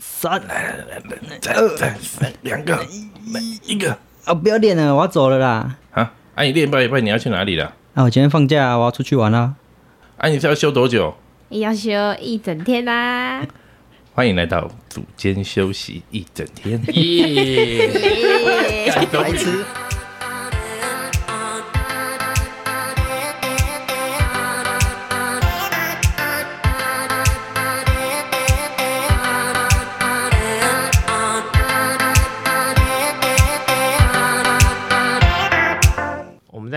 三再再三两个，一一个啊，不要练了，我要走了啦。啊！啊，你练半一半，你要去哪里了？啊，我今天放假，我要出去玩啦。啊，你是要休多久？要休一整天啦！欢迎来到组间休息一整天。耶！白痴。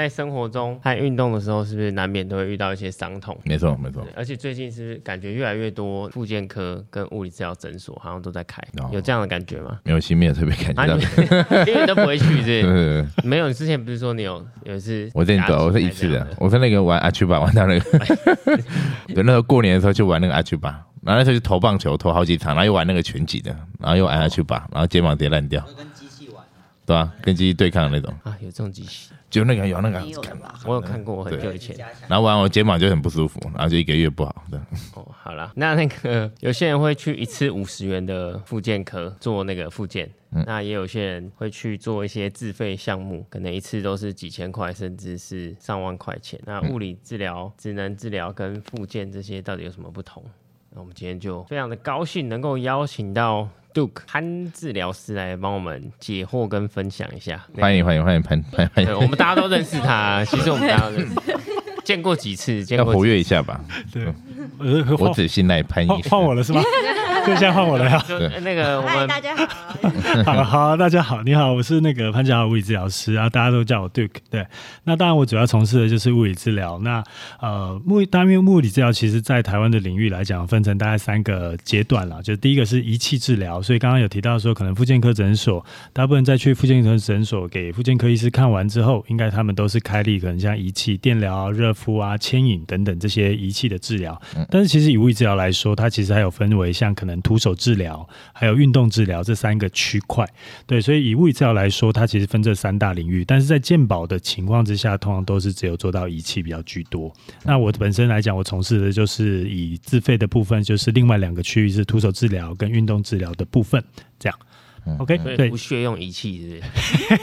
在生活中和运动的时候，是不是难免都会遇到一些伤痛？没错，没错。而且最近是不是感觉越来越多复健科跟物理治疗诊所好像都在开哦，有这样的感觉吗？没有心，没有特别感觉啊，到你。因为你都不会去，是没有，你之前不是说你有有一次我这走，我是一次的，我是那个玩阿曲巴玩到那个，对，那时候过年的时候去玩那个阿曲巴，然后那时候就投棒球投好几场，然后又玩那个拳击的，然后又玩阿曲巴，然后肩膀直接烂掉，跟机器玩。对啊、跟机器对抗的那种，啊，有这种机器，就那个有那个我有看过，很久以前。然后完我肩膀就很不舒服，然后就一个月不好的。哦，好了，那那个有些人会去一次五十元的复健科做那个复健，嗯那也有些人会去做一些自费项目，可能一次都是几千块，甚至是上万块钱。那物理治疗、职能治疗跟复健这些到底有什么不同？那我们今天就非常的高兴能够邀请到 Duke 潘治疗师来帮我们解惑跟分享一下。欢迎欢迎欢迎潘潘我迎，们大家都认识他，其实我们大家都认识，见过几次，见要活跃一下吧。对，呃，我换只信赖潘换医换我了是吗？对，现在换我了呀。那个我嗨，们大家好。好 好，大家好，你好，我是那个潘家豪物理治疗师啊，大家都叫我 Duke。对，那当然我主要从事的就是物理治疗。那呃，物当然物理治疗其实在台湾的领域来讲，分成大概三个阶段了。就第一个是仪器治疗，所以刚刚有提到说，可能复健科诊所，大部分在去复健科诊所给复健科医师看完之后，应该他们都是开立可能像仪器、电疗啊、热敷啊、牵引等等这些仪器的治疗。但是其实以物理治疗来说，它其实还有分为像可能徒手治疗，还有运动治疗这三个区块。对，所以以物理治疗来说，它其实分这三大领域。但是在健保的情况之下，通常都是只有做到仪器比较居多。那我本身来讲，我从事的就是以自费的部分，就是另外两个区域是徒手治疗跟运动治疗的部分。这样，OK，对不，屑用仪器，是不是？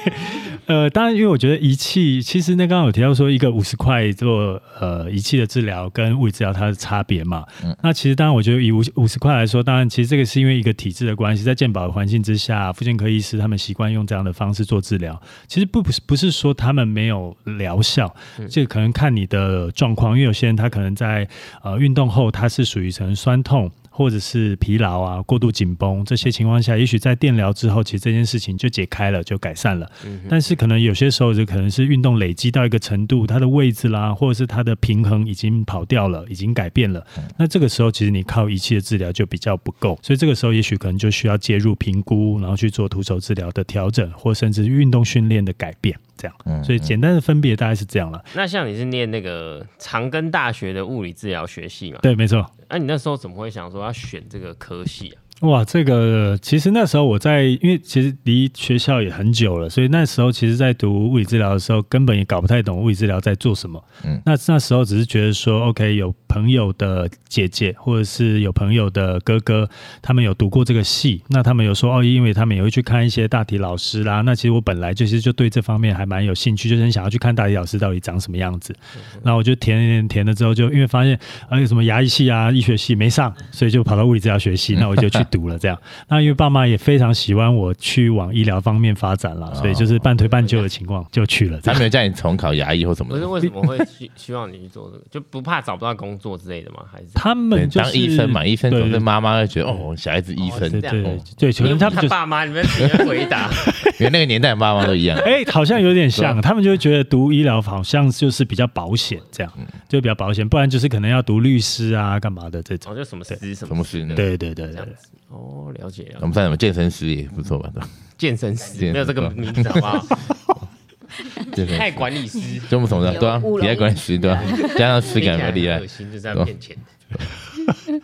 呃，当然，因为我觉得仪器，其实那刚刚有提到说，一个五十块做呃仪器的治疗跟物理治疗它的差别嘛。那其实当然，我觉得以五五十块来说，当然其实这个是因为一个体制的关系，在健保的环境之下，妇健科医师他们习惯用这样的方式做治疗。其实不不是不是说他们没有疗效，这个可能看你的状况，因为有些人他可能在呃运动后，他是属于可能酸痛。或者是疲劳啊、过度紧绷这些情况下，也许在电疗之后，其实这件事情就解开了，就改善了。但是可能有些时候，就可能是运动累积到一个程度，它的位置啦，或者是它的平衡已经跑掉了，已经改变了。那这个时候，其实你靠仪器的治疗就比较不够，所以这个时候也许可能就需要介入评估，然后去做徒手治疗的调整，或甚至运动训练的改变。这样，所以简单的分别大概是这样了。那像你是念那个长庚大学的物理治疗学系嘛？对，没错。那、你那时候怎么会想说要选这个科系啊？哇，这个其实那时候我在，因为其实离学校也很久了，所以那时候其实，在读物理治疗的时候，根本也搞不太懂物理治疗在做什么。嗯那那时候只是觉得说，OK，有朋友的姐姐或者是有朋友的哥哥，他们有读过这个系，那他们有说哦，因为他们也会去看一些大体老师啦。那其实我本来就是就对这方面还蛮有兴趣，就是很想要去看大体老师到底长什么样子。然后我就填填填了之后，就因为发现啊有什么牙医系啊、医学系没上，所以就跑到物理治疗学系，那我就去读了这样。那因为爸妈也非常喜欢我去往医疗方面发展了，所以就是半推半就的情况就去了。他没有叫你重考牙医或什么的，不是为什么会希希望你去做这个？就不怕找不到工作之类的吗？还是他对们就是当医生嘛，医生总是对妈妈会觉得哦，小孩子医生对这样对对，可能他们爸妈，你们直接回答。因为那个年代妈妈都一样。哎、好像有点像，他们就会觉得读医疗好像就是比较保险，这样就比较保险，不然就是可能要读律师啊，干嘛的这种。就什么师什什么么事呢？对对对对对，哦，了解了我。们算什么健身师也不错吧？对吧？健身师没有这个名字好不好？太管理师，就不同的，对啊，体态管理师对吧？加上师感比较厉害恶，心就是要骗钱。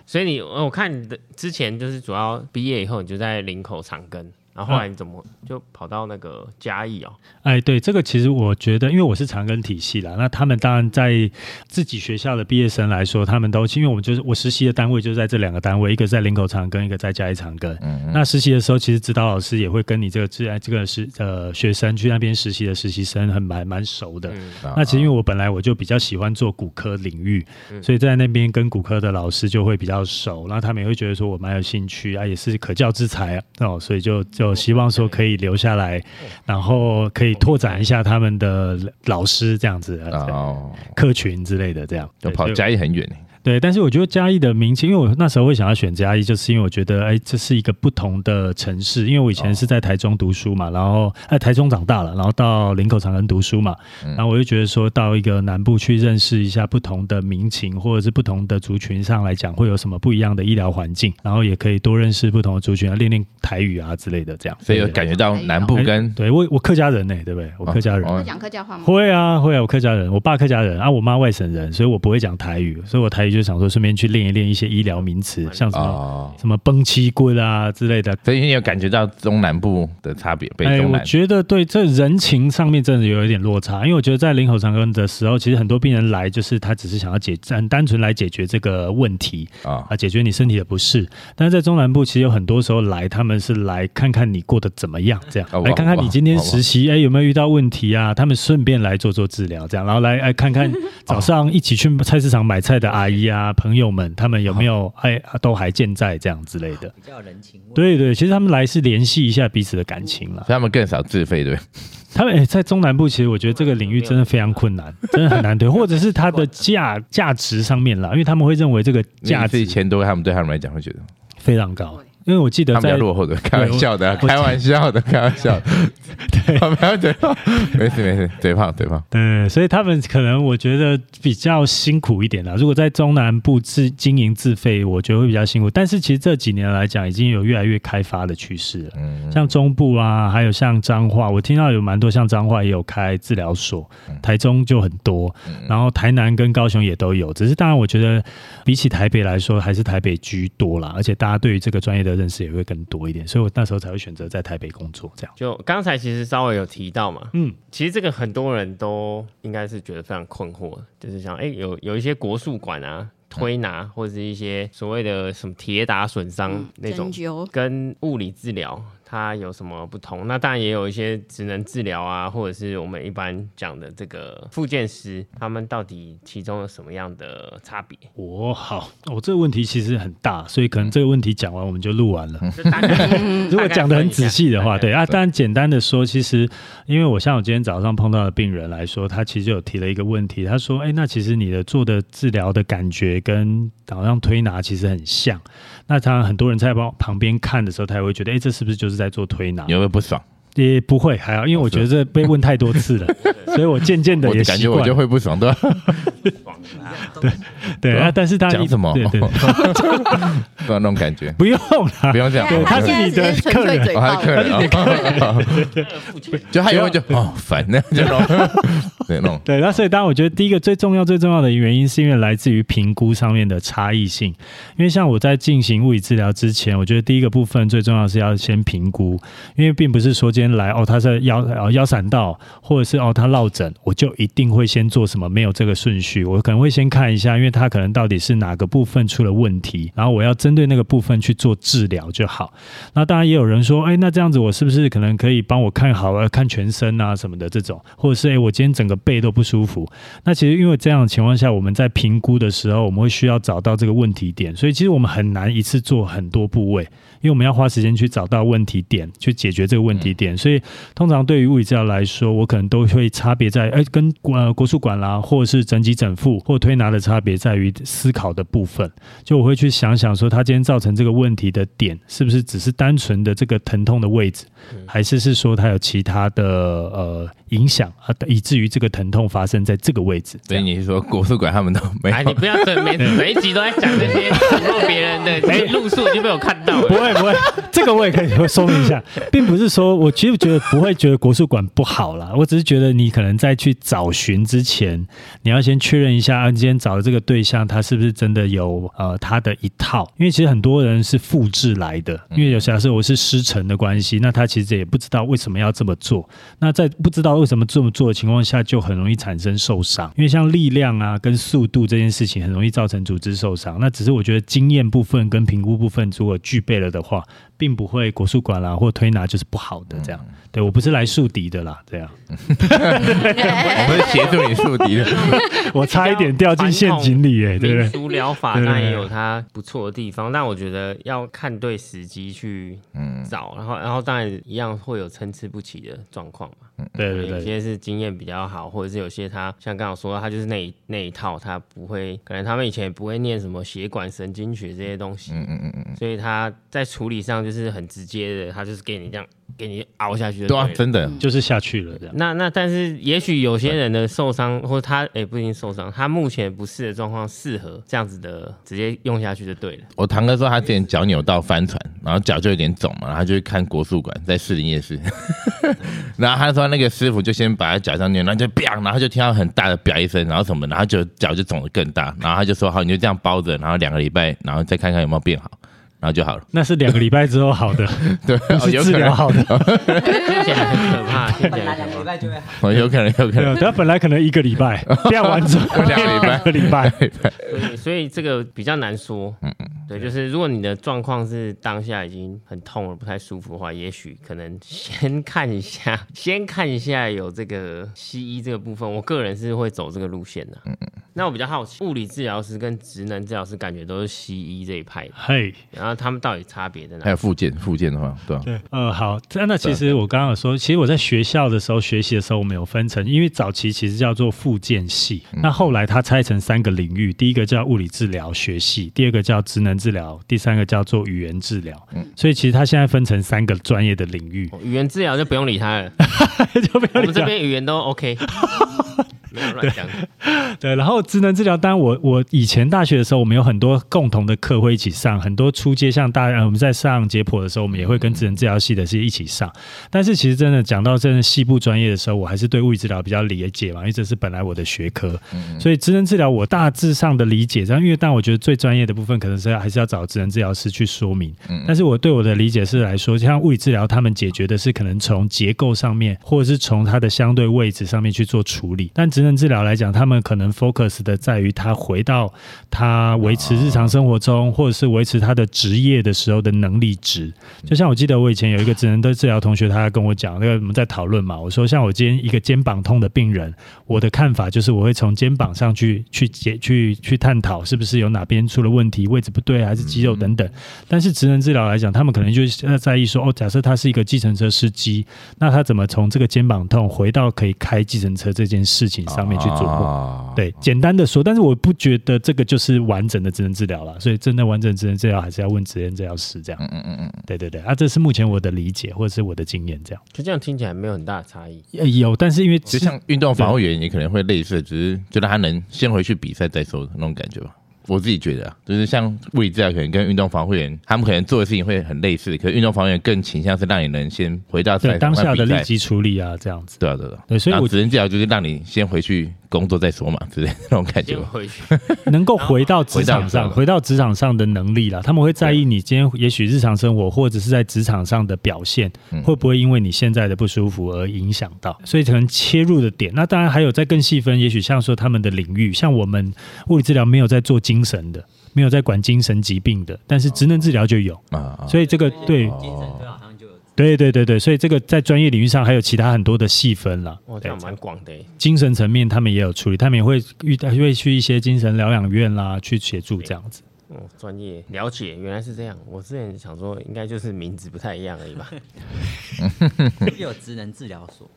所以你，我看你的之前就是主要毕业以后，你就在林口长庚。然后后来你怎么就跑到那个嘉义哦？哎，对，这个其实我觉得，因为我是长庚体系啦，那他们当然在自己学校的毕业生来说，他们都因为我们就是我实习的单位就在这两个单位，一个在林口长庚，一个在嘉义长庚。嗯那实习的时候，其实指导老师也会跟你这个自然这个是呃学生去那边实习的实习生很蛮蛮熟的。嗯，那其实因为我本来我就比较喜欢做骨科领域，嗯所以在那边跟骨科的老师就会比较熟，然后他们也会觉得说我蛮有兴趣啊，也是可教之才哦，所以就就希望说可以留下来，然后可以拓展一下他们的老师这样子的哦，客群之类的这样。就跑对所以嘉义很远欸对，但是我觉得嘉义的名气，因为我那时候会想要选嘉义，就是因为我觉得，哎，这是一个不同的城市。因为我以前是在台中读书嘛，然后在台中长大了，然后到林口长庚读书嘛，嗯然后我就觉得说到一个南部去认识一下不同的民情，或者是不同的族群上来讲，会有什么不一样的医疗环境，然后也可以多认识不同的族群，练练台语啊之类的，这样。所以有感觉到南部跟对我我客家人呢、对不对？我客家人。哦会讲客家话吗？会啊，会啊，我客家人，我爸客家人啊，我妈外省人，所以我不会讲台语，所以我台语就想说顺便去练一练一些医疗名词，像什么、哦，什么崩七棍啊之类的。所以你有感觉到中南部的差别，北哎，我觉得对这人情上面真的有一点落差，因为我觉得在林口长庚的时候，其实很多病人来就是他只是想要解很单纯来解决这个问题啊。啊，解决你身体的不适。但是在中南部，其实有很多时候来，他们是来看看你过得怎么样，这样。哦来看看你今天实习哎有没有遇到问题啊，他们顺便来做做治疗，这样，然后来哎看看早上一起去菜市场买菜的阿姨啊朋友们，他们有没有哎都还健在这样之类的。比较人情味。对对，其实他们来是联系一下彼此的感情啦。所以他们更少自费，对？他们、欸、在中南部，其实我觉得这个领域真的非常困难，真的很难对，或者是它的价 价值上面啦，因为他们会认为这个价价值一值千多，他们对他们来讲会觉得非常高。因为我记得他们比在较落后的，开玩笑的，开玩笑的，开玩笑的。对，不要嘴炮，没事没事，嘴炮嘴炮。对，所以他们可能我觉得比较辛苦一点啦。如果在中南部自经营自费，我觉得会比较辛苦。但是其实这几年来讲，已经有越来越开发的趋势了。嗯，像中部啊，还有像彰化，我听到有蛮多像彰化也有开治疗所，台中就很多，然后台南跟高雄也都有。只是当然，我觉得比起台北来说，还是台北居多啦，而且大家对于这个专业的认识也会更多一点，所以我那时候才会选择在台北工作这样。就刚才其实稍微有提到嘛，嗯，其实这个很多人都应该是觉得非常困惑，就是想哎、有有一些国术馆啊。推拿或者是一些所谓的什么铁打损伤嗯那种跟物理治疗它有什么不同？那当然也有一些职能治疗啊，或者是我们一般讲的这个复健师，他们到底其中有什么样的差别？我、好，我、这个问题其实很大，所以可能这个问题讲完我们就录完了。如果讲的很仔细的话，对啊，当然简单的说，其实因为我像我今天早上碰到的病人来说，他其实有提了一个问题，他说：“哎，那其实你的做的治疗的感觉跟好像推拿其实很像。”那常常很多人在旁旁边看的时候，他也会觉得：“哎，这是不是就是在做推拿有没有不爽？？”也不会，还好，因为我觉得这被问太多次了，所以我渐渐的也习惯感觉我就会不爽，对吧？对对啊，但是当然讲什么？对对，不要那种感觉，不用啦不，用这样。对他是你的现在只是纯粹嘴哦，他炮是，客人。哦，就他也会就哦烦那这种，对那对，那所以当然，我觉得第一个最重要、最重要的原因，是因为来自于评估上面的差异性。因为像我在进行物理治疗之前，我觉得第一个部分最重要是要先评估，因为并不是说今天来哦，他是腰哦腰闪到，或者是哦他落枕，我就一定会先做什么，没有这个顺序，我可能会先看一下，因为他可能到底是哪个部分出了问题，然后我要针对那个部分去做治疗就好。那当然也有人说，哎，那这样子我是不是可能可以帮我看好啊，看全身啊什么的这种，或者是哎我今天整个背都不舒服。那其实因为这样的情况下，我们在评估的时候，我们会需要找到这个问题点，所以其实我们很难一次做很多部位，因为我们要花时间去找到问题点，去解决这个问题点。所以通常对于物理治疗来说，我可能都会差别在，哎，跟呃国术馆啦，或者是整脊整复或推拿的差别在于思考的部分。就我会去想想说，他今天造成这个问题的点，是不是只是单纯的这个疼痛的位置，还是是说它有其他的呃影响啊，以至于这个疼痛发生在这个位置。所以你是说国术馆他们都没哎，你？不要对每每一集都在讲这些然后别人的路数，已经被我看到了。不会不会，这个我也可以说明一下，并不是说我其实觉得不会觉得国术馆不好啦，我只是觉得你可能在去找寻之前，你要先确认一下，啊，今天找的这个对象他是不是真的有呃他的一套，因为其实很多人是复制来的，因为有假设我是师承的关系，那他其实也不知道为什么要这么做，那在不知道为什么这么做的情况下，就很容易产生受伤，因为像力量啊跟速度这件事情，很容易造成组织受伤。那只是我觉得经验部分跟评估部分如果具备了的话，并不会国术馆啦或推拿就是不好的这样。对我不是来树敌的啦，这样 我们是协助你树敌的。我差一点掉进陷阱里耶，对不对？民俗疗法对对对当然也有它不错的地方，但我觉得要看对时机去嗯，找，然后然后当然一样会有参差不齐的状况嘛。有对对有，些是经验比较好，或者是有些他像刚刚说，他就是那一那一套，他不会，可能他们以前也不会念什么血管神经学这些东西，嗯嗯嗯嗯，所以他在处理上就是很直接的，他就是给你这样给你熬下去就对啊，真的，就是下去了这样。那那但是也许有些人的受伤，或者他诶、不一定受伤，他目前不适的状况适合这样子的直接用下去就对了。我堂哥说他之前脚扭到翻船，然后脚就有点肿嘛，然后他就去看国术馆，在士林夜市，然后他说那个师傅就先把他脚上扭，然后就砰，然后就听到很大的啪一声，然后什么，然后就脚就肿得更大，然后他就说好，你就这样包着，然后两个礼拜，然后再看看有没有变好，然后就好了。那是两个礼拜之后好的，对，是治疗有可能，好的。听起来很可怕，听起本来两个礼来很可怕。拜就会好。哦有可能，有可能。他本来可能一个礼拜，变完之后两个礼拜两个礼拜。所以所以这个比较难说。嗯嗯，对，就是如果你的状况是当下已经很痛了，不太舒服的话，也许可能先看一下，先看一下有这个西医这个部分。我个人是会走这个路线的。嗯嗯。那我比较好奇，物理治疗师跟职能治疗师感觉都是西医这一派的，嘿，然后他们到底差别在哪还？有附件，附件的话，对吧？对，呃，好，那那其实我刚刚有说，其实我在学校的时候学习的时候，我们有分成，因为早期其实叫做附件系，那后来它拆成三个领域，第一个叫物理治疗学系，第二个叫职能治疗，第三个叫做语言治疗。所以其实它现在分成三个专业的领域，哦语言治疗就不用理他了，就不用理我们这边语言都 OK，没有乱讲。对，然后职能治疗，当然我我以前大学的时候，我们有很多共同的课会一起上，很多初阶像大呃我们在上解剖的时候，我们也会跟智能治疗系的是一起上。但是其实真的讲到真的细部专业的时候，我还是对物理治疗比较理解嘛，因为这是本来我的学科，所以职能治疗我大致上的理解，这样因为但我觉得最专业的部分可能是还是要找职能治疗师去说明。但是我对我的理解是来说，像物理治疗，他们解决的是可能从结构上面，或者是从它的相对位置上面去做处理。但职能治疗来讲，他们可能 focus 的在于他回到他维持日常生活中，或者是维持他的职业的时候的能力值。就像我记得我以前有一个职能的治疗同学，他跟我讲，那个我们在讨论嘛，我说像我今天一个肩膀痛的病人，我的看法就是我会从肩膀上去去解去去探讨是不是有哪边出了问题，位置不对还是肌肉等等。但是职能治疗来讲，他们可能就是要在意说，哦，假设他是一个计程车司机，那他怎么从这个肩膀痛回到可以开计程车这件事情上面去琢磨？哦对，简单的说，但是我不觉得这个就是完整的职能治疗了，所以真的完整的职能治疗还是要问职能治疗师这样。嗯嗯嗯嗯，对对对，啊，这是目前我的理解或者是我的经验这样。就这样听起来没有很大的差异。呃有，但是因为就像运动防护员也可能会类似，只是觉得他能先回去比赛再说的那种感觉吧。我自己觉得啊，就是像物理治疗可能跟运动防护员他们可能做的事情会很类似，可是运动防护员更倾向是让你能先回到赛场对当下的立即处理啊，这样子。对啊对啊，对所以我然后职能治疗就是让你先回去工作再说嘛，之类的那种感觉。能够回到职场上，回回到职场上的能力啦，他们会在意你今天也许日常生活或者是在职场上的表现，嗯。会不会因为你现在的不舒服而影响到，所以可能切入的点。那当然还有再更细分，也许像说他们的领域，像我们物理治疗没有在做精神的，没有在管精神疾病的，但是职能治疗就有，啊啊，所以这个对对对对对，所以这个在专业领域上还有其他很多的细分啦。哇，这对样蛮广的欸。精神层面他们也有处理，他们也会遇到会去一些精神疗养院啦，去协助这样子。哦，专业了解，原来是这样。我之前想说，应该就是名字不太一样而已吧。也有职能治疗所，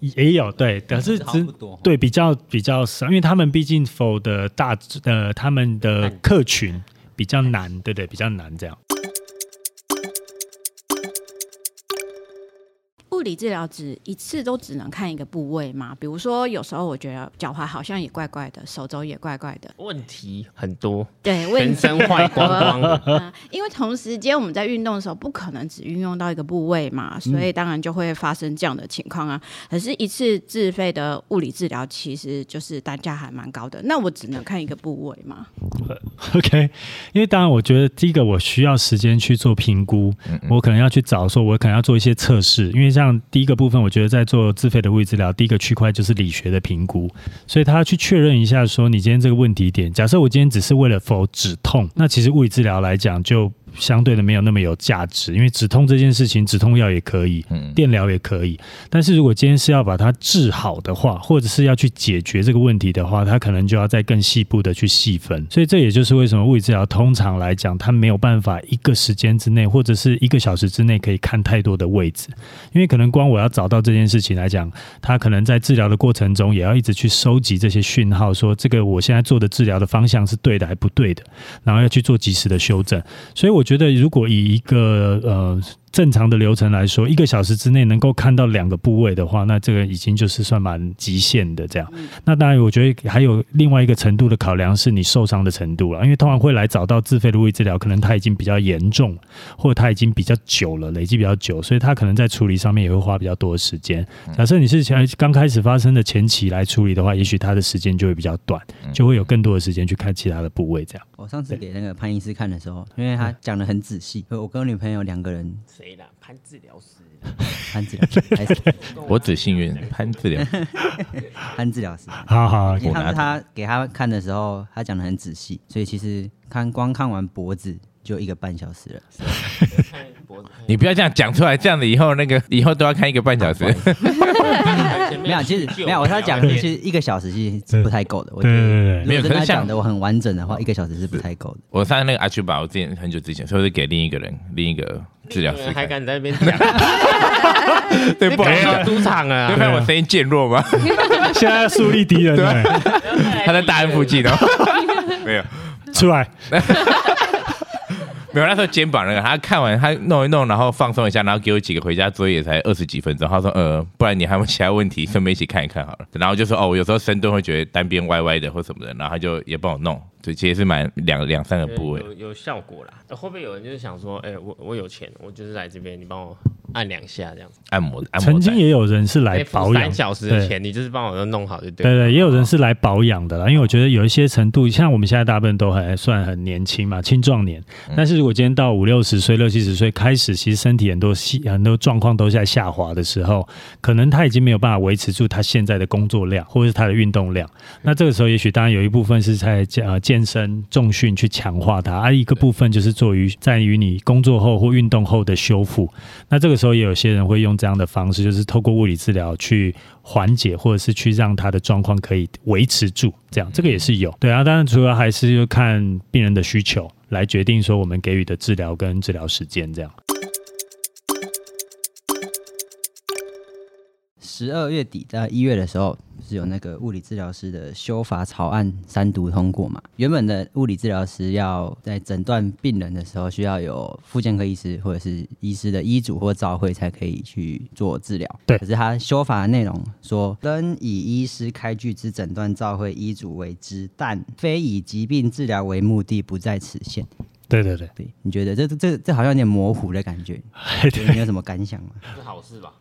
也有对，但是好像只不多对比较比较少，因为他们毕竟否的大呃他们的客群比较难，对对，比较难这样。物理治疗只一次都只能看一个部位吗？比如说，有时候我觉得脚踝好像也怪怪的，手肘也怪怪的，问题很多，对，问全身坏光光。嗯，因为同时间我们在运动的时候，不可能只运用到一个部位嘛，所以当然就会发生这样的情况啊。可是，一次自费的物理治疗其实就是单价还蛮高的，那我只能看一个部位嘛？OK，因为当然，我觉得第一个我需要时间去做评估，我可能要去找说，我可能要做一些测试。因为像第一个部分，我觉得在做自费的物理治疗，第一个区块就是理学的评估，所以他要去确认一下说，你今天这个问题点，假设我今天只是为了否止痛，那其实物理治疗来讲就。相对的没有那么有价值，因为止痛这件事情，止痛药也可以，嗯电疗也可以。但是如果今天是要把它治好的话，或者是要去解决这个问题的话，它可能就要再更细部的去细分。所以这也就是为什么物理治疗通常来讲，它没有办法一个时间之内或者是一个小时之内可以看太多的位置，因为可能光我要找到这件事情来讲，它可能在治疗的过程中也要一直去收集这些讯号，说这个我现在做的治疗的方向是对的还不对的，然后要去做及时的修正。所以我我觉得，如果以一个呃正常的流程来说，一个小时之内能够看到两个部位的话，那这个已经就是算蛮极限的这样。那当然，我觉得还有另外一个程度的考量是你受伤的程度了，因为通常会来找到自费的物理治疗，可能他已经比较严重，或者他已经比较久了，累积比较久，所以他可能在处理上面也会花比较多的时间。假设你是前刚开始发生的前期来处理的话，也许他的时间就会比较短，就会有更多的时间去看其他的部位这样。我上次给那个潘医师看的时候，因为他讲的很仔细，我跟我女朋友两个人谁啦？潘治疗师。潘治疗师，还是我只幸运潘治疗，潘治疗师，好好，因为我拿他他给他看的时候，他讲的很仔细，所以其实看光看完脖子就一个半小时了。你不要这样讲出来，这样子以后那个以后都要看一个半小时。没有，其实没有，我他讲的其实一个小时其实是不太够的。我觉得对对对如果真的没有可是像讲的我很完整的话，一个小时是不太够的。我上次那个阿曲宝，我之前很久之前，所以我是给另一个人，另一个治疗师看。还敢在那边讲？对，不好意思要出场啊对，啊！看我声音渐弱吗？现在树立敌人了，他在大安附近哦。没有，出来。没有，那时候肩膀那个，他看完他弄一弄，然后放松一下，然后给我几个回家作业，才二十几分钟。他说，呃，不然你还有其他问题，顺便一起看一看好了。然后就说，哦，我有时候深蹲会觉得单边歪歪的或什么的，然后他就也帮我弄，所以其实是蛮两两三个部位。有有效果啦。会不会有人就是想说，哎、我我有钱，我就是来这边，你帮我按两下这样子。按摩的按摩曾经也有人是来保养三小时的对钱，你就是帮我都弄好就对。对对，也有人是来保养的啦，因为我觉得有一些程度，像我们现在大部分都还算很年轻嘛，青壮年。但是如果今天到五六十岁、六七十岁开始，其实身体很多细很多状况都在下滑的时候，可能他已经没有办法维持住他现在的工作量或者是他的运动量。那这个时候，也许当然有一部分是在呃健身重训去强化它，而、一个部分就是做于在于你工作后或运动后的修复。那这个时候也有些人会用这样的方式，就是透过物理治疗去缓解，或者是去让他的状况可以维持住，这样这个也是有。对啊，当然主要还是就看病人的需求来决定说我们给予的治疗跟治疗时间这样。十二月底到一月的时候，是有那个物理治疗师的修法草案三读通过嘛？原本的物理治疗师要在诊断病人的时候，需要有复健科医师或者是医师的医嘱或照会才可以去做治疗。对可是他修法的内容说，仍以医师开具之诊断照会医嘱为之，但非以疾病治疗为目的，不在此限。对对对，对，你觉得这这这这好像有点模糊的感觉？你有什么感想吗？是好事吧？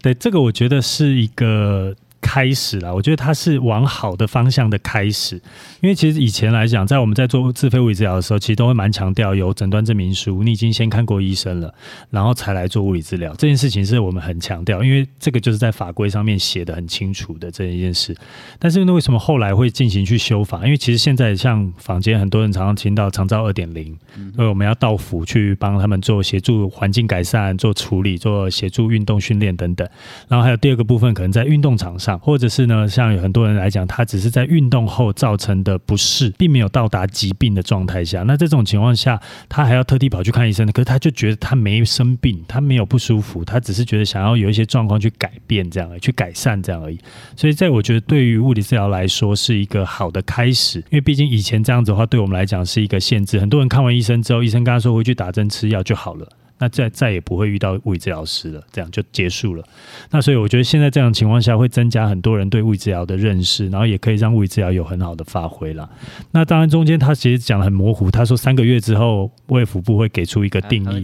对，这个我觉得是一个开始了。我觉得它是往好的方向的开始，因为其实以前来讲，在我们在做自费物理治疗的时候，其实都会蛮强调有诊断证明书，你已经先看过医生了，然后才来做物理治疗。这件事情是我们很强调，因为这个就是在法规上面写的很清楚的这一件事。但是那，为什么后来会进行去修法？因为其实现在像坊间很多人常常听到长照二点零，所以我们要到府去帮他们做协助环境改善、做处理、做协助运动训练等等。然后还有第二个部分，可能在运动场上，或者是呢，像有很多人来讲，他只是在运动后造成的不适，并没有到达疾病的状态下。那这种情况下，他还要特地跑去看医生，可是他就觉得他没生病，他没有不舒服，他只是觉得想要有一些状况去改变这样而，去改善这样而已。所以在我觉得对于物理治疗来说是一个好的开始，因为毕竟以前这样子的话，对我们来讲是一个限制。很多人看完医生之后，医生跟他说回去打针吃药就好了。那再再也不会遇到物理治疗师了，这样就结束了。那所以我觉得现在这样情况下，会增加很多人对物理治疗的认识，然后也可以让物理治疗有很好的发挥了。那当然中间他其实讲的很模糊，他说三个月之后卫福部会给出一个定义。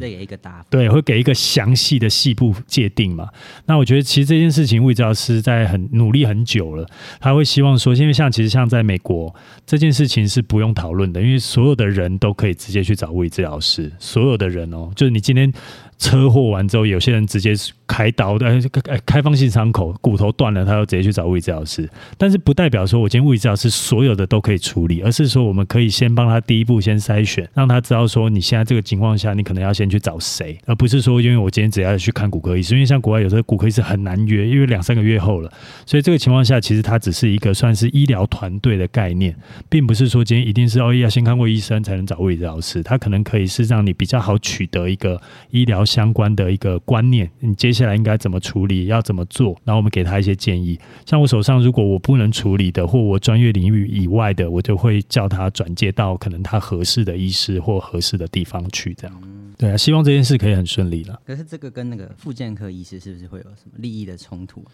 对，会给一个详细的细部界定嘛。那我觉得其实这件事情，物理治疗师在很努力很久了，他会希望说，因为像其实像在美国这件事情是不用讨论的，因为所有的人都可以直接去找物理治疗师，所有的人哦，就是你今天。车祸完之后，有些人直接开刀的，呃开开放性伤口，骨头断了，他要直接去找物理治疗师。但是不代表说我今天物理治疗师所有的都可以处理，而是说我们可以先帮他第一步先筛选，让他知道说你现在这个情况下，你可能要先去找谁，而不是说因为我今天只要去看骨科医师，因为像国外有时候骨科医师很难约，因为两三个月后了，所以这个情况下其实它只是一个算是医疗团队的概念，并不是说今天一定是哦要先看过医生才能找物理治疗师，他可能可以是让你比较好取得一个医疗相关的一个观念，你接下来应该怎么处理，要怎么做，然后我们给他一些建议。像我手上如果我不能处理的，或我专业领域以外的，我就会叫他转介到可能他合适的医师或合适的地方去，这样。对啊，希望这件事可以很顺利了。可是这个跟那个复健科医师是不是会有什么利益的冲突？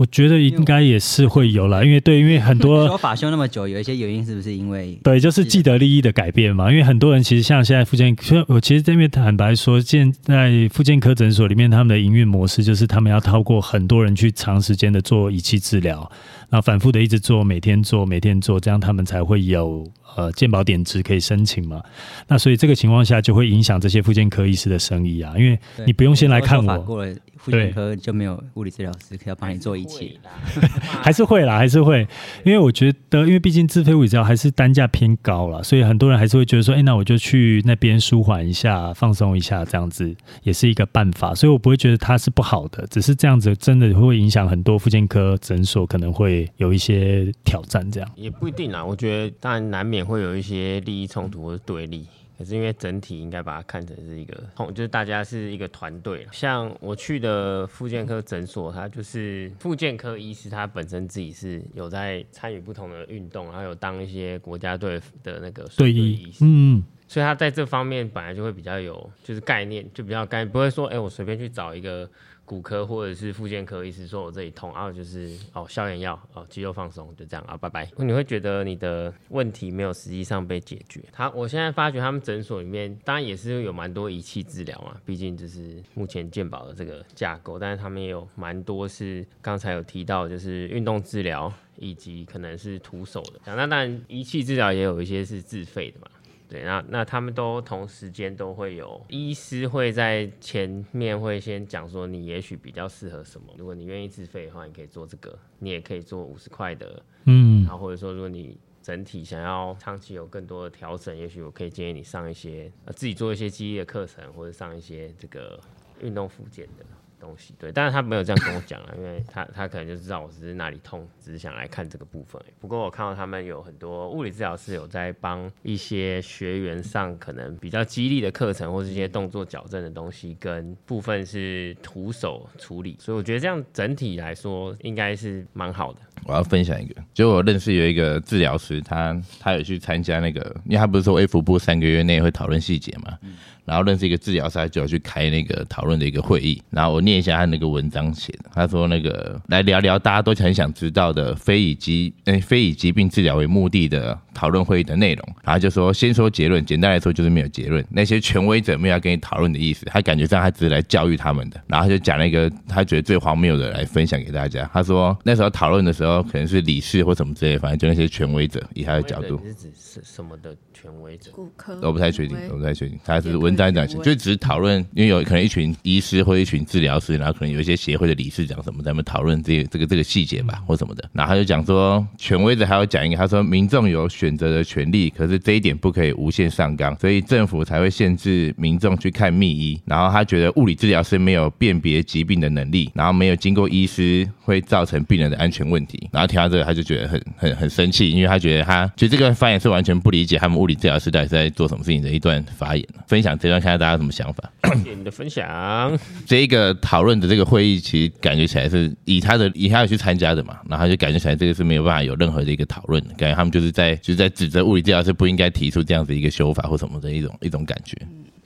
我觉得应该也是会有啦，因为对，因为很多 说法修那么久，有一些原因是不是因为对，就是既得利益的改变嘛。因为很多人其实像现在复健，我其实这边坦白说，现在复健科诊所里面他们的营运模式就是他们要透过很多人去长时间的做仪器治疗，然后反复的一直做，每天做，每天做，这样他们才会有呃健保点值可以申请嘛。那所以这个情况下就会影响这些复健科医师的生意啊，因为你不用先来看我，复健科就没有物理治疗师可以要帮你做一起。还是会啦，还是会，因为我觉得，因为毕竟自费物理治疗还是单价偏高了，所以很多人还是会觉得说，哎、那我就去那边舒缓一下、放松一下，这样子也是一个办法。所以我不会觉得它是不好的，只是这样子真的会影响很多复健科诊所，可能会有一些挑战。这样，也不一定啦，我觉得当然难免会有一些利益冲突或者对立。可是因为整体应该把它看成是一个同，就是大家是一个团队。像我去的复健科诊所，它就是复健科医师，他本身自己是有在参与不同的运动，然后有当一些国家队的那个队医。嗯，所以他在这方面本来就会比较有，就是概念，就比较概念，不会说，哎、我随便去找一个骨科或者是复健科医师说我这里痛，然后就是哦消炎药，哦肌肉放松，就这样啊，拜拜。你会觉得你的问题没有实际上被解决。他，我现在发觉他们诊所里面，当然也是有蛮多仪器治疗嘛，毕竟就是目前健保的这个架构，但是他们也有蛮多是刚才有提到，就是运动治疗以及可能是徒手的。那当然仪器治疗也有一些是自费的嘛。对，那那他们都同时间都会有医师会在前面会先讲说你也许比较适合什么，如果你愿意自费的话，你可以做这个，你也可以做五十块的，嗯然后或者说如果你整体想要长期有更多的调整，也许我可以建议你上一些呃自己做一些记忆的课程，或者上一些这个运动复健的。东西对，但是他没有这样跟我讲啊，因为他他可能就知道我只是哪里痛，只是想来看这个部分。不过我看到他们有很多物理治疗师有在帮一些学员上可能比较激励的课程，或是一些动作矫正的东西，跟部分是徒手处理，所以我觉得这样整体来说应该是蛮好的。我要分享一个，就我认识有一个治疗师，他他有去参加那个，因为他不是说 F 部三个月内会讨论细节嘛，然后认识一个治疗师，他就有去开那个讨论的一个会议，然后我念一下他那个文章写的，他说那个来聊聊大家都很想知道的非以疾呃非以疾病治疗为目的的讨论会议的内容，然后就说先说结论，简单来说就是没有结论，那些权威者没有要跟你讨论的意思，他感觉上他只是来教育他们的，然后他就讲了一个他觉得最荒谬的来分享给大家，他说那时候讨论的时候可能是理事或什么之类，反正就那些权威者以他的角度你。是指是什么的权威者？骨科我不太确定，我不太确定，他是文章这样写，不会就只是讨论，因为有可能一群医师或一群治疗师，然后可能有一些协会的理事长什么，咱们讨论这个这个这个细节吧，或什么的。然后他就讲说，权威者还要讲一个，他说民众有选择的权利，可是这一点不可以无限上纲，所以政府才会限制民众去看密医。然后他觉得物理治疗师没有辨别疾病的能力，然后没有经过医师会造成病人的安全问题。然后听到这个，他就觉得很很很生气，因为他觉得他觉得这个发言是完全不理解他们物理治疗师到底是在做什么事情的一段发言。分享这段，看看大家有什么想法。谢谢你的分享。这一个讨论的这个会议，其实感觉起来是以他的以他有去参加的嘛，然后他就感觉起来这个是没有办法有任何的一个讨论，感觉他们就是在就是在指责物理治疗师不应该提出这样子一个修法或什么的一种一种感觉。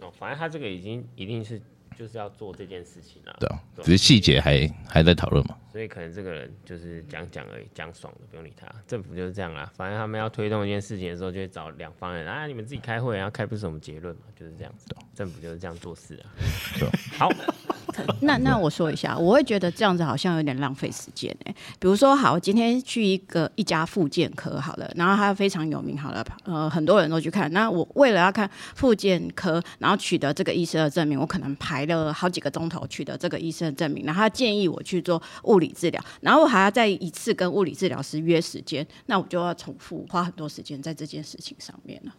哦，反正他这个已经一定是就是要做这件事情啊。对啊，只是细节还还在讨论嘛。所以可能这个人就是讲讲而已，讲爽的，不用理他。政府就是这样啦，反正他们要推动一件事情的时候，就会找两方人啊，你们自己开会，然后开不出什么结论嘛，就是这样子。政府就是这样做事啊对。好，那那我说一下，我会觉得这样子好像有点浪费时间哎、比如说，好，我今天去一个一家复健科好了，然后它非常有名好了，呃，很多人都去看。那我为了要看复健科，然后取得这个医生的证明，我可能排了好几个钟头取得这个医生的证明，然后他建议我去做物理治疗，然后我还要再一次跟物理治疗师约时间，那我就要重复花很多时间在这件事情上面了。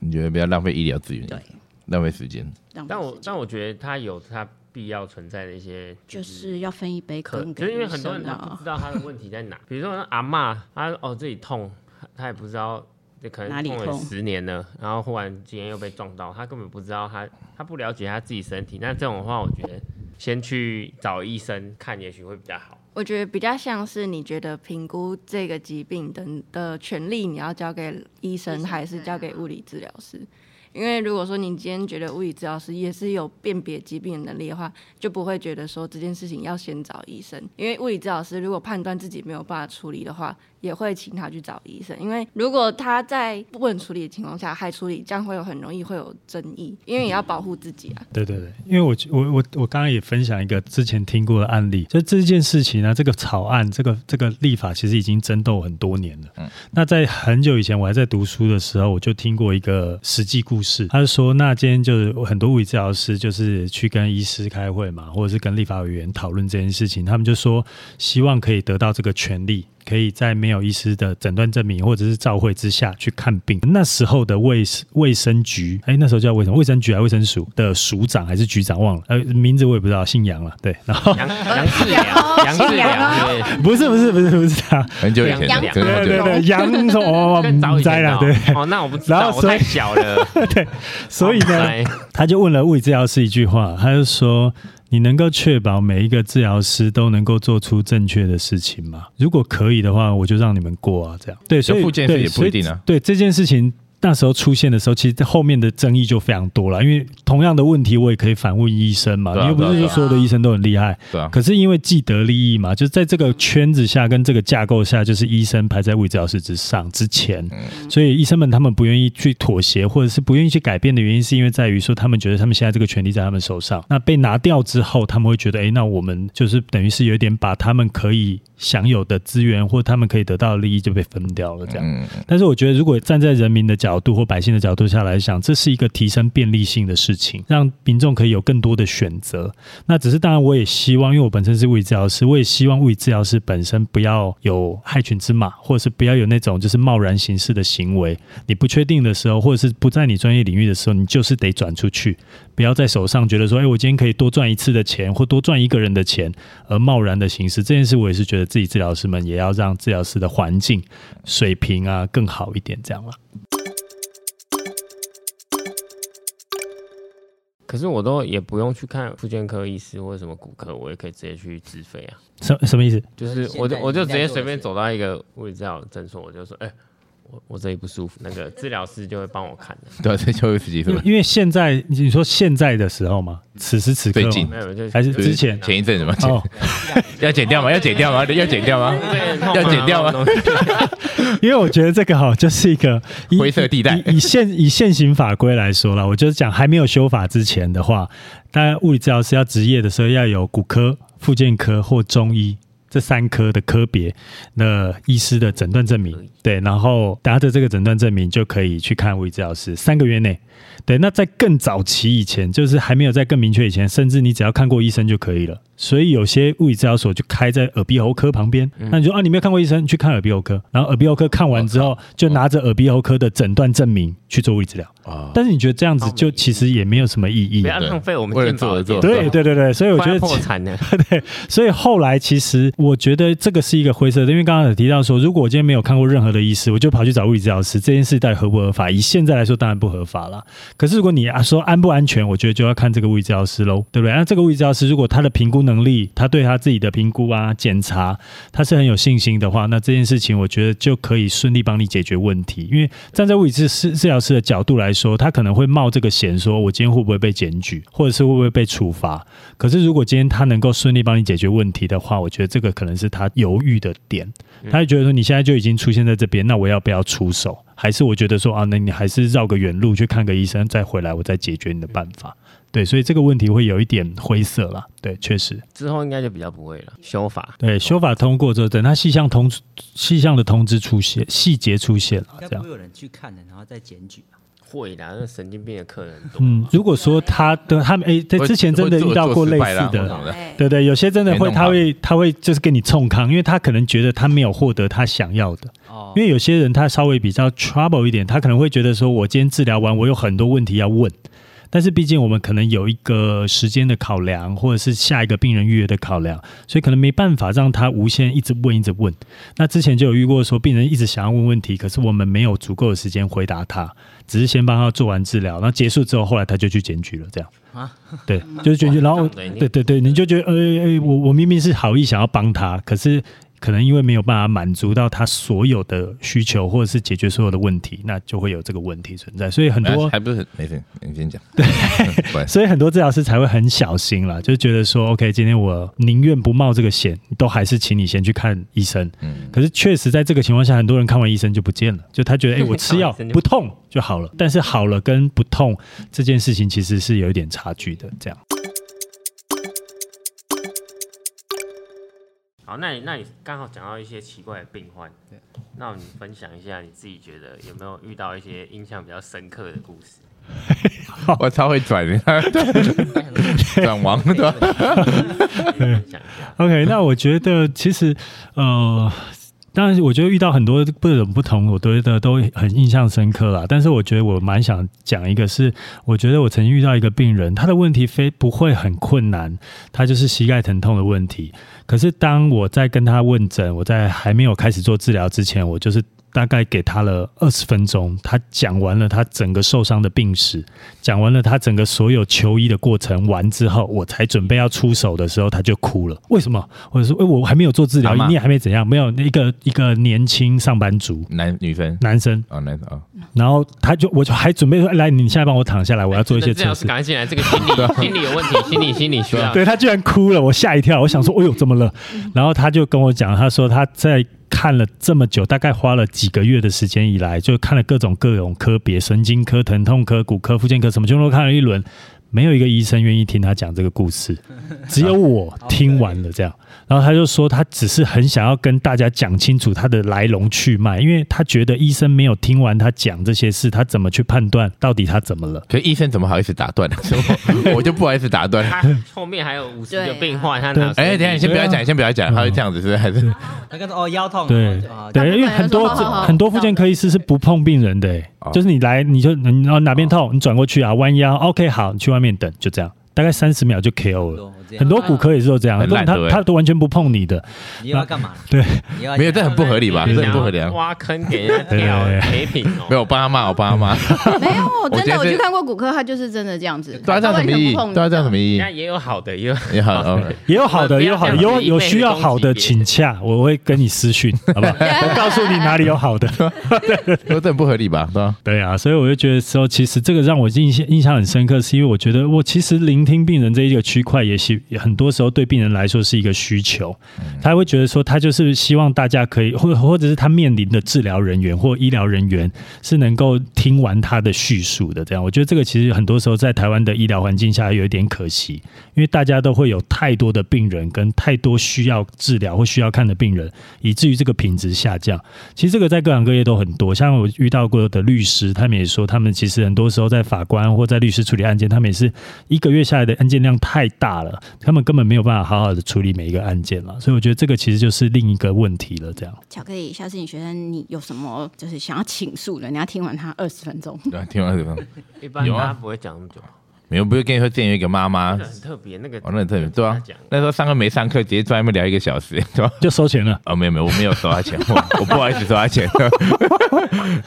你觉得不要浪费医疗资源，对，浪费时间？但我但我觉得他有他必要存在的一些，就是要分一杯可，羹给就是因为很多人他不知。道他的问题在哪，比如说那阿嬷，他哦这里痛，他也不知道。可能痛了十年了，然后忽然今天又被撞到，他根本不知道他他不了解他自己身体。那这种的话，我觉得先去找医生看，也许会比较好。我觉得比较像是你觉得评估这个疾病的的权利，你要交给医生还是交给物理治疗师？因为如果说你今天觉得物理治疗师也是有辨别疾病的能力的话，就不会觉得说这件事情要先找医生。因为物理治疗师如果判断自己没有办法处理的话，也会请他去找医生。因为如果他在不能处理的情况下还处理，这样会有很容易会有争议，因为也要保护自己啊。对对对，因为我我我我刚刚也分享一个之前听过的案例，就这件事情呢，这个草案，这个这个立法其实已经争斗很多年了。嗯，那在很久以前，我还在读书的时候，我就听过一个实际故事，他是说，那今天就是很多物理治疗师就是去跟医师开会嘛，或者是跟立法委员讨论这件事情，他们就说希望可以得到这个权利。可以在没有医师的诊断证明或者是照会之下去看病。那时候的卫卫生局，哎，那时候叫卫生卫生局还是卫生署的署长还是局长忘了，呃，名字我也不知道，姓杨了。对，然后杨杨志良，杨志良，对，不是不是不是不是他，很久以前的，杨洋真的很久以前对对对，杨什么更早不在了，对。哦，那我不知道，我然后所以太小了。对，所以呢，哎他就问了物理治疗师一句话，他就说：“你能够确保每一个治疗师都能够做出正确的事情吗？如果可以的话，我就让你们过啊。”这样对，所以对也不一定啊对这件事情。那时候出现的时候，其实后面的争议就非常多了，因为同样的问题我也可以反问医生嘛，对啊你又不是说所有的医生都很厉害，对啊，可是因为既得利益嘛，就是在这个圈子下跟这个架构下，就是医生排在物理治疗师之上之前，嗯。所以医生们他们不愿意去妥协，或者是不愿意去改变的原因，是因为在于说他们觉得他们现在这个权利在他们手上，那被拿掉之后，他们会觉得，哎，那我们就是等于是有点把他们可以享有的资源或他们可以得到的利益就被分掉了，这样。嗯，但是我觉得，如果站在人民的角角度或百姓的角度下来想，这是一个提升便利性的事情，让民众可以有更多的选择。那只是当然，我也希望，因为我本身是物理治疗师，我也希望物理治疗师本身不要有害群之马，或者是不要有那种就是贸然行事的行为。你不确定的时候，或者是不在你专业领域的时候，你就是得转出去，不要在手上觉得说，哎，我今天可以多赚一次的钱，或多赚一个人的钱，而贸然的行事。这件事，我也是觉得自己治疗师们也要让治疗师的环境水平啊更好一点，这样了。可是我都也不用去看妇健科医师或者什么骨科，我也可以直接去自费啊。什什么意思？就是我就我就直接随便走到一个物理治疗诊所，我就说，哎、我我这里不舒服，那个治疗师就会帮我看的。对啊，这就十几是吧？因为因为现在你说现在的时候嘛，此时此刻最近没有，就还是之前前一阵子嘛，剪哦，要剪掉吗？要剪掉吗？要剪掉吗？对要剪掉吗？因为我觉得这个哈就是一个灰色地带以以现以现行法规来说了，我就是讲还没有修法之前的话，当然物理治疗师要执业的时候要有骨科、复健科或中医。这三科的科别那医师的诊断证明，对，然后拿着这个诊断证明就可以去看物理治疗师，三个月内，对。那在更早期以前，就是还没有在更明确以前，甚至你只要看过医生就可以了。所以有些物理治疗所就开在耳鼻喉科旁边，那你说啊，你没有看过医生，你去看耳鼻喉科，然后耳鼻喉科看完之后，就拿着耳鼻喉科的诊断证明去做物理治疗。啊，但是你觉得这样子就其实也没有什么意义不。要浪费我们为了健保的做对对对对，所以我觉得快要破产了。对，所以后来其实我觉得这个是一个灰色的，因为刚刚有提到说，如果我今天没有看过任何的医师，我就跑去找物理治疗师，这件事到底合不合法？以现在来说，当然不合法了。可是如果你啊说安不安全，我觉得就要看这个物理治疗师喽，对不对？那这个物理治疗师如果他的评估能力，他对他自己的评估啊、检查，他是很有信心的话，那这件事情我觉得就可以顺利帮你解决问题。因为站在物理治治治疗师的角度来说，他可能会冒这个险，说我今天会不会被检举，或者是会不会被处罚？可是如果今天他能够顺利帮你解决问题的话，我觉得这个可能是他犹豫的点。他就觉得说，你现在就已经出现在这边，那我要不要出手？还是我觉得说啊，那你还是绕个远路去看个医生，再回来，我再解决你的办法。对，所以这个问题会有一点灰色啦。对，确实，之后应该就比较不会了。修法对修法通过之后，等他细项通细项的通知出现，细节出现了，这样应该不会有人去看的，然后再检举吧？会的，那神经病的客人多。嗯，如果说他的他们哎，在之前真的遇到过类似的，哎对。对，有些真的会，他会他会就是跟你冲康，因为他可能觉得他没有获得他想要的。哦，因为有些人他稍微比较 trouble 一点，他可能会觉得说，我今天治疗完，我有很多问题要问，但是毕竟我们可能有一个时间的考量，或者是下一个病人预约的考量，所以可能没办法让他无限一直问一直问。那之前就有遇过说，病人一直想要问问题，可是我们没有足够的时间回答他，只是先帮他做完治疗，然后结束之后，后来他就去检举了，这样。啊，对，就是检举，然后对对对对，你就觉得，呃呃，我我明明是好意想要帮他，可是可能因为没有办法满足到他所有的需求，或者是解决所有的问题，那就会有这个问题存在。所以很多，还不是很没事，你先讲。对，所以很多治疗师才会很小心啦，就觉得说，OK，今天我宁愿不冒这个险，都还是请你先去看医生。嗯，可是确实在这个情况下，很多人看完医生就不见了，就他觉得，哎、我吃药不痛就好了。但是好了跟不痛这件事情其实是有一点差距的，这样。好，那你那你刚好讲到一些奇怪的病患，对那你分享一下你自己觉得有没有遇到一些印象比较深刻的故事？我超会转的 转王。OK，那我觉得其实呃，当然我觉得遇到很多各种不同，我觉得都很印象深刻啦。但是我觉得我蛮想讲一个是，我觉得我曾经遇到一个病人，他的问题非不会很困难，他就是膝盖疼痛的问题。可是当我在跟他问诊，我在还没有开始做治疗之前，我就是。大概给他了二十分钟，他讲完了他整个受伤的病史，讲完了他整个所有求医的过程完之后，我才准备要出手的时候，他就哭了。为什么？我就说，哎、我还没有做治疗你也还没怎样，没有一个一个年轻上班族男女生男生，哦，男生哦，然后他就我就还准备说，来，你现在帮我躺下来，我要做一些测试治疗。赶快进来，这个心理 心理有问题，心理心理需要。对他居然哭了，我吓一跳，我想说，哎呦，怎么了？然后他就跟我讲，他说他在看了这么久，大概花了几个月的时间以来，就看了各种各种科别，神经科、疼痛科、骨科、附件科，什么全都看了一轮，没有一个医生愿意听他讲这个故事，只有我听完了这样。然后他就说，他只是很想要跟大家讲清楚他的来龙去脉，因为他觉得医生没有听完他讲这些事，他怎么去判断到底他怎么了？可医生怎么好意思打断？我 我就不好意思打断。他后面还有五十个病患，他哪？哎，等下你先不要讲，你先不要讲，他会这样子是不是？还是他跟说哦腰痛，对哦对，因为很多很多复健科医师是不碰病人的、就是你来你就你然后哪边痛，你转过去啊，弯腰，OK，好，你去外面等，就这样，大概三十秒就 KO 了。很多骨科也是都这样，他很懒对不对他都完全不碰你的，你又要干嘛？对，你又要没有，这很不合理吧？这很不合理啊！挖坑给人家跳对，没品哦。没有，我帮他骂，我帮他骂。没有，真的，我去看过骨科，他就是真的这样子。对啊，这样什么意义？对啊，这样什么意义那？也有好的，也有也好哦，也有好的，也有好的，有有需要好的请洽，我会跟你私讯，好不好？我告诉你哪里有 好的。说这很不合理吧？对吧？对啊，所以我就觉得说，其实这个让我印象印象很深刻，是因为我觉得我其实聆听病人这一个区块，也是也很多时候对病人来说是一个需求，他会觉得说，他就是希望大家可以，或或者是他面临的治疗人员或医疗人员是能够听完他的叙述的。这样，我觉得这个其实很多时候在台湾的医疗环境下有一点可惜，因为大家都会有太多的病人跟太多需要治疗或需要看的病人，以至于这个品质下降。其实这个在各行各业都很多，像我遇到过的律师，他们也说，他们其实很多时候在法官或在律师处理案件，他们也是一个月下来的案件量太大了，他们根本没有办法好好的处理每一个案件了。所以我觉得这个其实就是另一个问题了。这样，巧克力，下次你学生你有什么就是想要倾诉的，你要听完他二十分钟。对啊，听完二十分钟，一般有啊他不会讲那么久。没有，不是跟你说，之前有一个妈妈那个，很特别，那个哦，那很特别，对啊，那时候上课没上课，直接坐在那边聊一个小时，对吧？就收钱了。哦，没有没有，我没有收他钱，我我不好意思收他钱。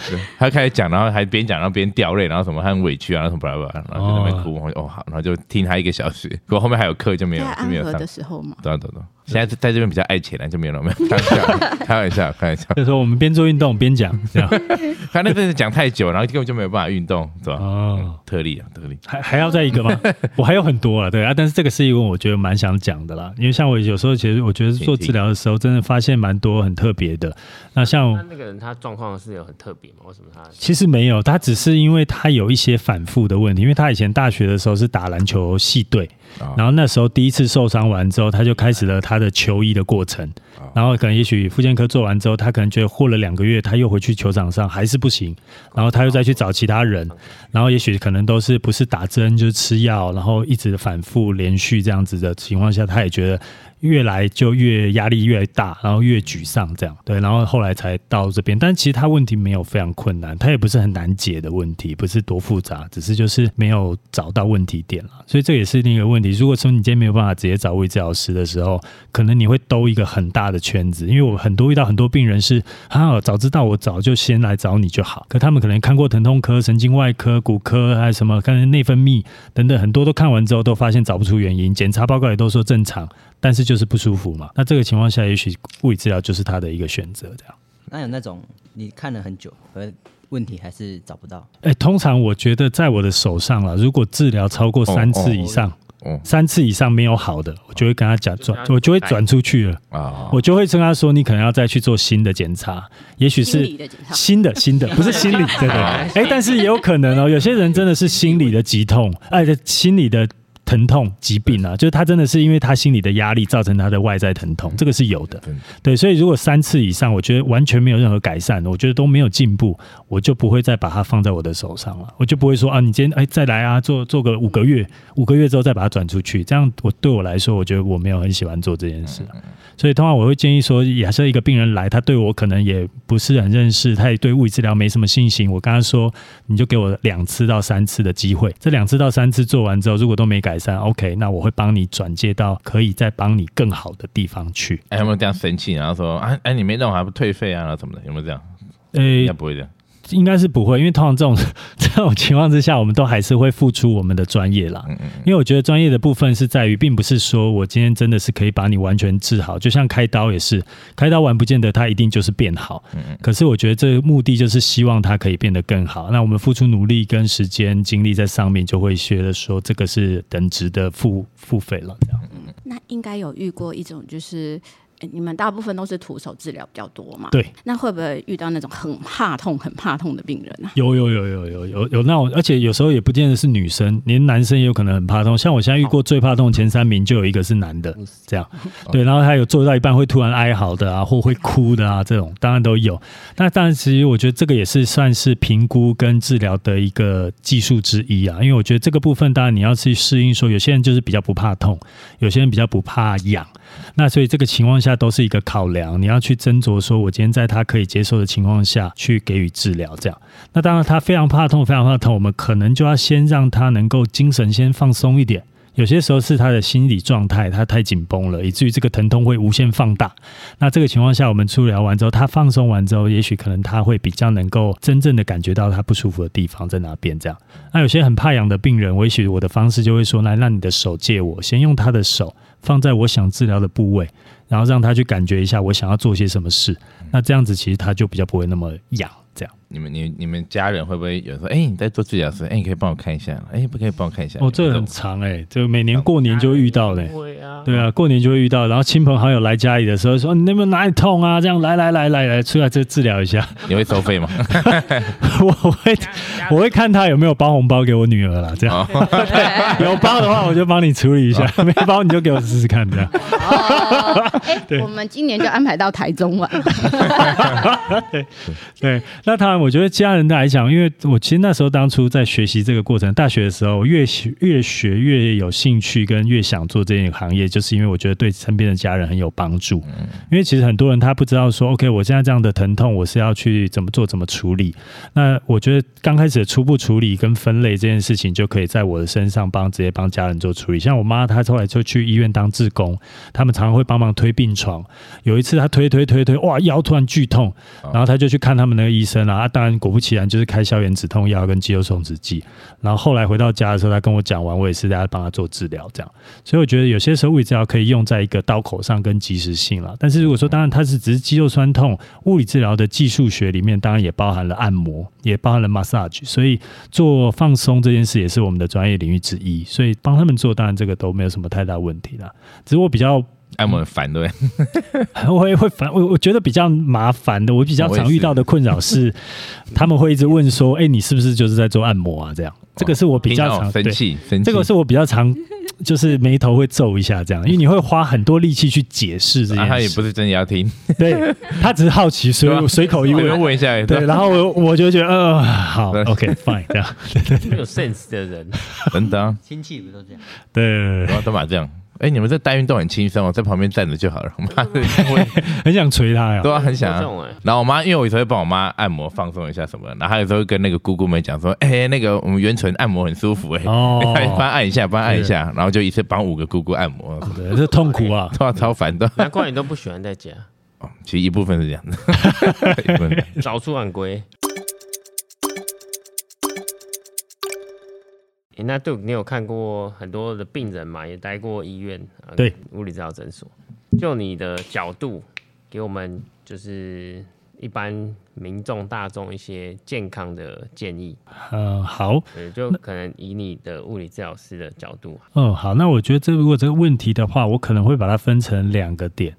对他开始讲，然后还边讲然后边掉泪，然后什么他很委屈啊，然后什么巴拉巴拉，然后就在那边哭，我就哦好，然后就听他一个小时，不过后面还有课就没有就没有上的。时候嘛，对啊对啊对啊，现在在这边比较爱钱了，就没有了，没有 开玩笑，开玩笑，开玩笑。就是说我们边做运动边讲，这样 他那阵子讲太久，然后根本就没有办法运动，对吧？哦，特例啊，特例。还还要再一个吗？我还有很多啊，对啊，但是这个是一个我觉得蛮想讲的啦，因为像我有时候其实我觉得做治疗的时候，真的发现蛮多很特别的。那像那那个人他状况是有很特别吗？为什么他？其实没有，他只是因为他有一些反复的问题，因为他以前大学的时候是打篮球系队，啊然后那时候第一次受伤完之后，他就开始了他的求医的过程，然后可能也许复健科做完之后，他可能觉得过了两个月，他又回去球场上还是不行，然后他又再去找其他人，然后也许可能都是不是打针就是吃药，然后一直反复连续这样子的情况下，他也觉得。越来就越压力越大，然后越沮丧，这样对，然后后来才到这边。但其实他问题没有非常困难，他也不是很难解的问题，不是多复杂，只是就是没有找到问题点了。所以这也是另一个问题。如果说你今天没有办法直接找物理治疗师的时候，可能你会兜一个很大的圈子。因为我很多遇到很多病人是啊，早知道我早就先来找你就好。可他们可能看过疼痛科、神经外科、骨科，还有什么看内分泌等等，很多都看完之后都发现找不出原因，检查报告也都说正常。但是就是不舒服嘛，那这个情况下，也许物理治疗就是他的一个选择，这样。那有那种你看了很久，和问题还是找不到，哎、通常我觉得在我的手上了，如果治疗超过三次以上，哦。三次以上没有好的，我就会跟他讲转，我就会转出去了，啊，我就会跟他说，你可能要再去做新的检查，也许是。新的新的，不是心理，对对。哎、但是也有可能哦，有些人真的是心理的急痛，哎，心理的疼痛疾病啊，就是他真的是因为他心理的压力造成他的外在疼痛，这个是有的。对，所以如果三次以上，我觉得完全没有任何改善，我觉得都没有进步，我就不会再把它放在我的手上了。我就不会说啊，你今天哎再来啊，做做个五个月，五个月之后再把它转出去，这样我对我来说，我觉得我没有很喜欢做这件事啊。所以通常我会建议说，假设一个病人来，他对我可能也不是很认识，他也对物理治疗没什么信心。我跟他说，你就给我两次到三次的机会，这两次到三次做完之后，如果都没改善，OK，那我会帮你转接到可以再帮你更好的地方去。哎，有没有这样生气，然后说啊，哎，你没弄还不退费啊，然后什么的，有没有这样？呃、应该不会这样。应该是不会，因为通常这种 这种情况之下，我们都还是会付出我们的专业啦。嗯嗯因为我觉得专业的部分是在于，并不是说我今天真的是可以把你完全治好，就像开刀也是，开刀完不见得它一定就是变好。嗯嗯可是我觉得这个目的就是希望它可以变得更好。那我们付出努力跟时间精力在上面，就会觉得说这个是等值的付付费了。这样那应该有遇过一种，就是诶你们大部分都是徒手治疗比较多嘛？对。那会不会遇到那种很怕痛、很怕痛的病人啊？有有有有有有有那种，而且有时候也不见得是女生，连男生也有可能很怕痛。像我现在遇过最怕痛前三名，就有一个是男的，这样对，然后他有做到一半会突然哀嚎的啊，或会哭的啊，这种当然都有。那当然，其实我觉得这个也是算是评估跟治疗的一个技术之一啊，因为我觉得这个部分当然你要去适应，说有些人就是比较不怕痛，有些人比较不怕痒。那所以这个情况下都是一个考量，你要去斟酌说，我今天在他可以接受的情况下去给予治疗，这样。那当然他非常怕痛，非常怕痛，我们可能就要先让他能够精神先放松一点。有些时候是他的心理状态，他太紧绷了，以至于这个疼痛会无限放大。那这个情况下，我们治疗完之后，他放松完之后，也许可能他会比较能够真正的感觉到他不舒服的地方在哪边。这样，那有些很怕痒的病人，我也许我的方式就会说，来，让你的手借我，先用他的手放在我想治疗的部位，然后让他去感觉一下我想要做些什么事。那这样子其实他就比较不会那么痒。这样，你们你你们家人会不会有说，哎、你在做治疗师，哎、你可以帮我看一下，哎、不可以帮我看一下？哦，这个很长哎、就每年过年就会遇到嘞、对啊，过年就会遇到，然后亲朋好友来家里的时候说：“你那边哪里痛啊？”这样来来来来来，出来这治疗一下。你会收费吗？我会我会看他有没有包红包给我女儿啦，这样 有包的话我就帮你处理一下，没包你就给我试试看，这样。哎、我们今年就安排到台中玩。对对，那当然，我觉得家人来讲，因为我其实那时候当初在学习这个过程，大学的时候，我越学越学越有兴趣，跟越想做这件行业，就是因为我觉得对身边的家人很有帮助。因为其实很多人他不知道说，OK，我现在这样的疼痛，我是要去怎么做、怎么处理。那我觉得刚开始的初步处理跟分类这件事情，就可以在我的身上帮直接帮家人做处理。像我妈，她后来就去医院当志工，他们常常会帮忙推病床。有一次他推推推推，哇，腰突然剧痛，然后他就去看他们那个医生啊。啊当然果不其然，就是开消炎止痛药跟肌肉松弛剂。然后后来回到家的时候，他跟我讲完，我也是在帮他做治疗，这样。所以我觉得有些时候物理治疗可以用在一个刀口上跟及时性了。但是如果说当然它是只是肌肉酸痛，物理治疗的技术学里面当然也包含了按摩，也包含了 massage，所以做放松这件事也是我们的专业领域之一。所以帮他们做，当然这个都没有什么太大问题啦。只是我比较按摩很烦，对不对？我也会烦，我我觉得比较麻烦的，我比较常遇到的困扰是，他们会一直问说：“哎、你是不是就是在做按摩啊？”这样，这个是我比较常听到生气，生气。这个是我比较常，就是眉头会皱一下这样，因为你会花很多力气去解释这啊，他。也不是真的要听，对他只是好奇，所以我随口一我就问。问一下，对，然后我我就觉得，呃，好，OK fine，这样，没有 sense 的人，真的啊，亲戚不都这样？对对对对然后都嘛这样。哎，你们这带运动很轻松哦，在旁边站着就好了。我妈的，我 很想捶他呀对。啊，很想啊。然后我妈，因为我有时候会帮我妈按摩放松一下什么的，然后她有时候会跟那个姑姑们讲说，哎，那个我们圆唇按摩很舒服哎，哦帮她按一下，帮她按一下，然后就一次帮五个姑姑按摩，对，这痛苦啊！哇，超烦的。难怪你都不喜欢在家，哦其实一部分是这样的，一部分早出晚归。诶那对你有看过很多的病人嘛，也待过医院，啊对，物理治疗诊所。就你的角度，给我们就是一般民众大众一些健康的建议。嗯，好，对，就可能以你的物理治疗师的角度，嗯，好，那我觉得这如果这个问题的话，我可能会把它分成两个点。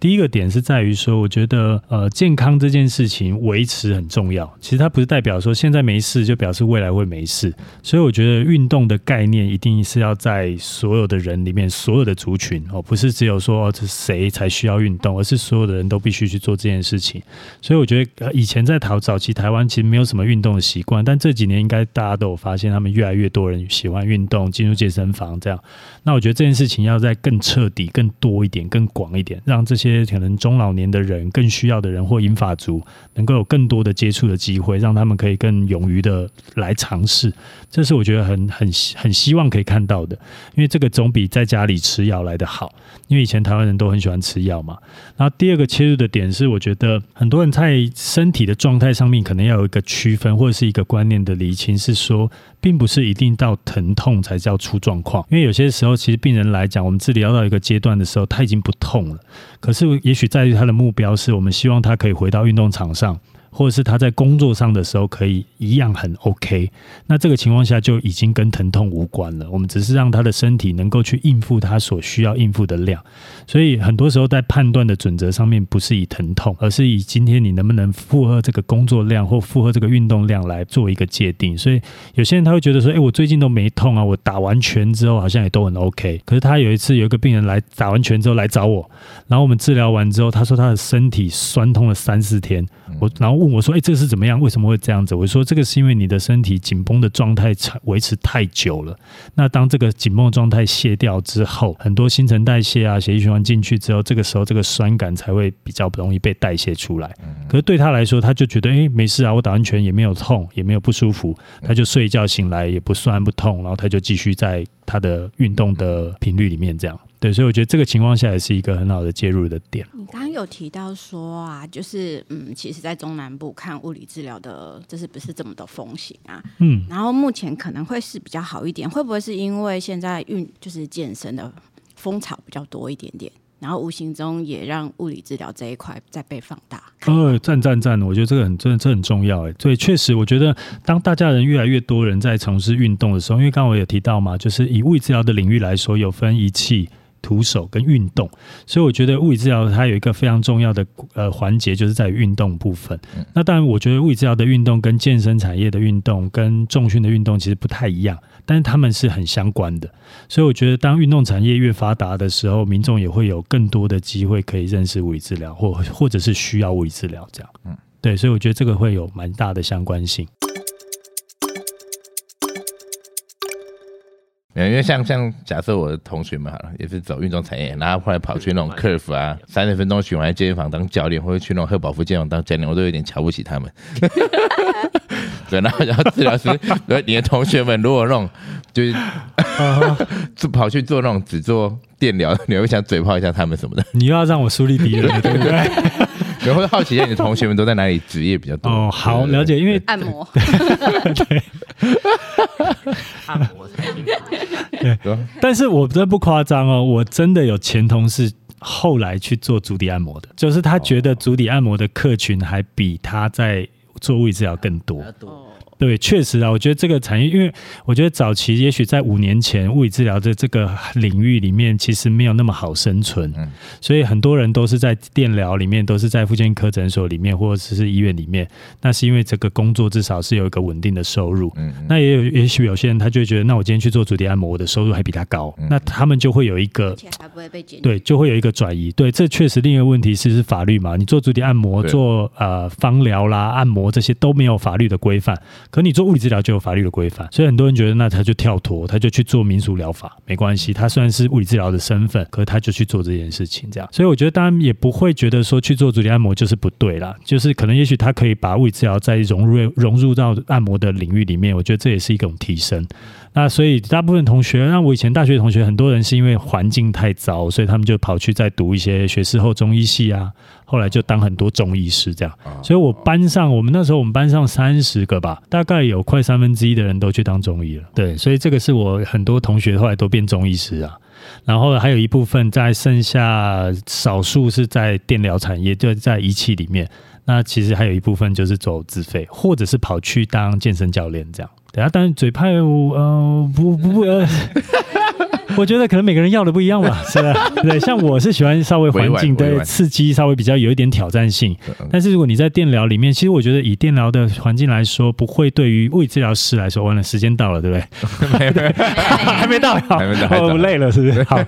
第一个点是在于说，我觉得呃，健康这件事情维持很重要。其实它不是代表说现在没事就表示未来会没事，所以我觉得运动的概念一定是要在所有的人里面，所有的族群哦，不是只有说哦，这谁才需要运动，而是所有的人都必须去做这件事情。所以我觉得呃，以前在台早期台湾其实没有什么运动的习惯，但这几年应该大家都有发现，他们越来越多人喜欢运动，进入健身房这样。那我觉得这件事情要在更彻底、更多一点、更广一点，让这些些可能中老年的人、更需要的人或银发族，能够有更多的接触的机会，让他们可以更勇于的来尝试。这是我觉得很很很希望可以看到的，因为这个总比在家里吃药来的好。因为以前台湾人都很喜欢吃药嘛。然后第二个切入的点是，我觉得很多人在身体的状态上面可能要有一个区分，或者是一个观念的厘清，是说，并不是一定到疼痛才叫出状况。因为有些时候，其实病人来讲，我们治疗到一个阶段的时候，他已经不痛了，可是也许在于他的目标是我们希望他可以回到运动场上。或者是他在工作上的时候可以一样很 OK，那这个情况下就已经跟疼痛无关了。我们只是让他的身体能够去应付他所需要应付的量，所以很多时候在判断的准则上面，不是以疼痛，而是以今天你能不能负荷这个工作量或负荷这个运动量来做一个界定。所以有些人他会觉得说，诶，我最近都没痛啊，我打完拳之后好像也都很 OK。可是他有一次有一个病人来打完拳之后来找我，然后我们治疗完之后，他说他的身体酸痛了三四天，我然后问我说，诶，这个是怎么样？为什么会这样子？我说这个是因为你的身体紧绷的状态长维持太久了。那当这个紧绷的状态卸掉之后，很多新陈代谢啊、血液循环进去之后，这个时候这个酸感才会比较容易被代谢出来。可是对他来说，他就觉得诶没事啊，我打完拳也没有痛，也没有不舒服，他就睡一觉醒来也不酸不痛，然后他就继续在他的运动的频率里面这样。对，所以我觉得这个情况下也是一个很好的介入的点。你刚刚有提到说啊，就是嗯，其实，在中南部看物理治疗的，这是不是这么的风行啊？嗯，然后目前可能会是比较好一点，会不会是因为现在运就是健身的风潮比较多一点点，然后无形中也让物理治疗这一块在被放大？呃，赞赞赞！我觉得这个很真的，这很重要哎。对，确实，我觉得当大家人越来越多人在从事运动的时候，因为刚刚我有提到嘛，就是以物理治疗的领域来说，有分仪器。徒手跟运动，所以我觉得物理治疗它有一个非常重要的呃环节，就是在于运动部分。那当然，我觉得物理治疗的运动跟健身产业的运动跟重训的运动其实不太一样，但是他们是很相关的。所以我觉得，当运动产业越发达的时候，民众也会有更多的机会可以认识物理治疗，或或者是需要物理治疗这样。嗯，对，所以我觉得这个会有蛮大的相关性。没有，因为像像假设我的同学们好了，也是走运动产业，然后后来跑去那种 curve 啊，三十分钟循环健身房当教练，或者去那种赫宝福健身房当教练，我都有点瞧不起他们。对，然后然后治疗师，呃，你的同学们如果那种就是就跑去做那种只做电疗，你会想嘴炮一下他们什么的？你又要让我树立敌人了，对不对？然后会好奇一下你的同学们都在哪里职业比较多？哦，好了解，因为按摩，按摩才听 对，但是我真的不夸张哦，我真的有前同事后来去做足底按摩的，就是他觉得足底按摩的客群还比他在做物理治疗更多。对，确实啊，我觉得这个产业，因为我觉得早期也许在五年前，物理治疗的这个领域里面，其实没有那么好生存，所以很多人都是在电疗里面，都是在附健科诊所里面，或者是医院里面。那是因为这个工作至少是有一个稳定的收入。嗯那也有，也许有些人他就会觉得，那我今天去做足底按摩，我的收入还比他高，那他们就会有一个钱还不会被减。对，就会有一个转移。对，这确实另一个问题是是法律嘛？你做足底按摩、做呃芳疗啦、按摩这些都没有法律的规范，可你做物理治疗就有法律的规范，所以很多人觉得那他就跳脱，他就去做民俗疗法，没关系。他虽然是物理治疗的身份，可他就去做这件事情，这样。所以我觉得当然也不会觉得说去做足底按摩就是不对啦，就是可能也许他可以把物理治疗再融入融入到按摩的领域里面，我觉得这也是一种提升。那所以大部分同学，那我以前大学同学，很多人是因为环境太糟，所以他们就跑去再读一些学士后中医系啊，后来就当很多中医师这样。所以我班上，我们那时候我们班上三十个吧，大概有快三分之一的人都去当中医了。对，所以这个是我很多同学后来都变中医师啊。然后还有一部分在剩下少数是在电疗产业，就在仪器里面。那其实还有一部分就是走自费，或者是跑去当健身教练这样。对啊，当然嘴派，呃，不不不，呃，我觉得可能每个人要的不一样吧，是吧？对，像我是喜欢稍微环境委婉的刺激，稍微比较有一点挑战性。但是如果你在电疗里面，其实我觉得以电疗的环境来说，不会对于物理治疗师来说，完了时间到了，对不对？还没到，好还没到还没到哦，累了是不是？好，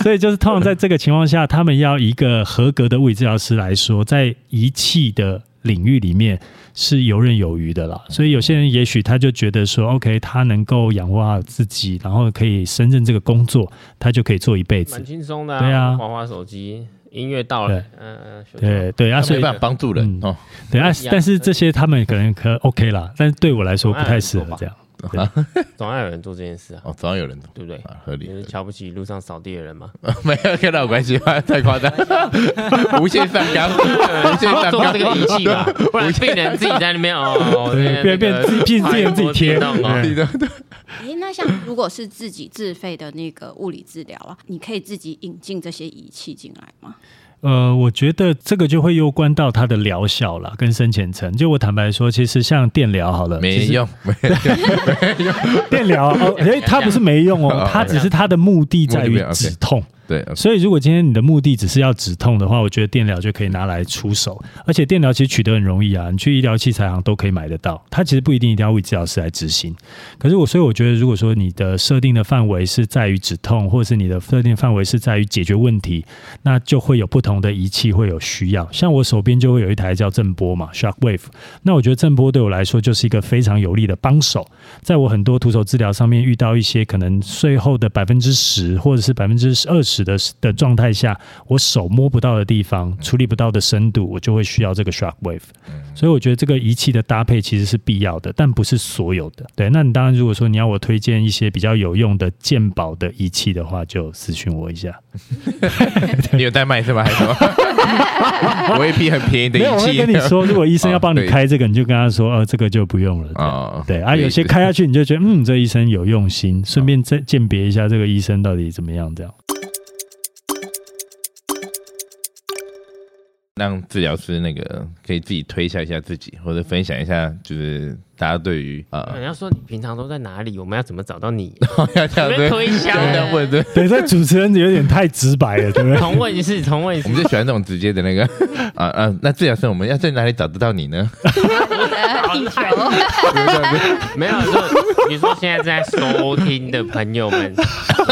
所以就是通常在这个情况下，他们要一个合格的物理治疗师来说，在仪器的领域里面是游刃有余的啦。所以有些人也许他就觉得说，OK，他能够养活好自己，然后可以胜任这个工作，他就可以做一辈子蛮。轻松的、对啊滑滑手机，音乐到了，嗯嗯，对对啊，所以办法帮助人嗯哦。对啊但是这些他们可能可 OK 啦，但是对我来说不太适合这样。总要有人做这件事啊，哦，总要有人做。对不对？啊，合理你。是瞧不起路上扫地的人吗？没有跟他有关系吗？太夸张，无限上纲，无限上纲。做这个仪器吧，不然病人自己在那边哦，对变变自己病病人自己贴。哦。诶，那像如果是自己自费的那个物理治疗啊，你可以自己引进这些仪器进来吗？呃，我觉得这个就会攸关到它的疗效啦，跟深浅层。就我坦白说，其实像电疗好了，没 用，电疗哦，诶，它不是没用哦，它只是它的目的在于止痛。对，所以，如果今天你的目的只是要止痛的话，我觉得电疗就可以拿来出手。而且电疗其实取得很容易啊，你去医疗器材行都可以买得到。它其实不一定一定要物理治疗师来执行。可是我，所以我觉得，如果说你的设定的范围是在于止痛，或者是你的设定范围是在于解决问题，那就会有不同的仪器会有需要。像我手边就会有一台叫震波嘛，Shock Wave。那我觉得震波对我来说就是一个非常有力的帮手。在我很多徒手治疗上面遇到一些可能最后的百分之十或者是百分之二十的的状态下，我手摸不到的地方、处理不到的深度，我就会需要这个 shock wave。所以我觉得这个仪器的搭配其实是必要的，但不是所有的。对，那你当然如果说你要我推荐一些比较有用的鉴宝的仪器的话，就私讯我一下。你有在卖是吧？还是什么？我一批很便宜的仪器，我。跟你说，如果医生要帮你开这个，你就跟他说，呃，这个就不用了。哦对啊，有些开下去你就觉得，嗯，这医生有用心，顺便再鉴别一下这个医生到底怎么样，这样。让治疗师那个可以自己推销一下自己，或者分享一下，就是大家对于人呃，家说你平常都在哪里？我们要怎么找到你？要这样随便对，推销这样问对。对，这主持人有点太直白了，对不对？重问一次，重问一次我。们就喜欢这种直接的那个 啊啊！那治疗师，我们要在哪里找得到你呢？地球，没有，就比如说现在正在收听的朋友们，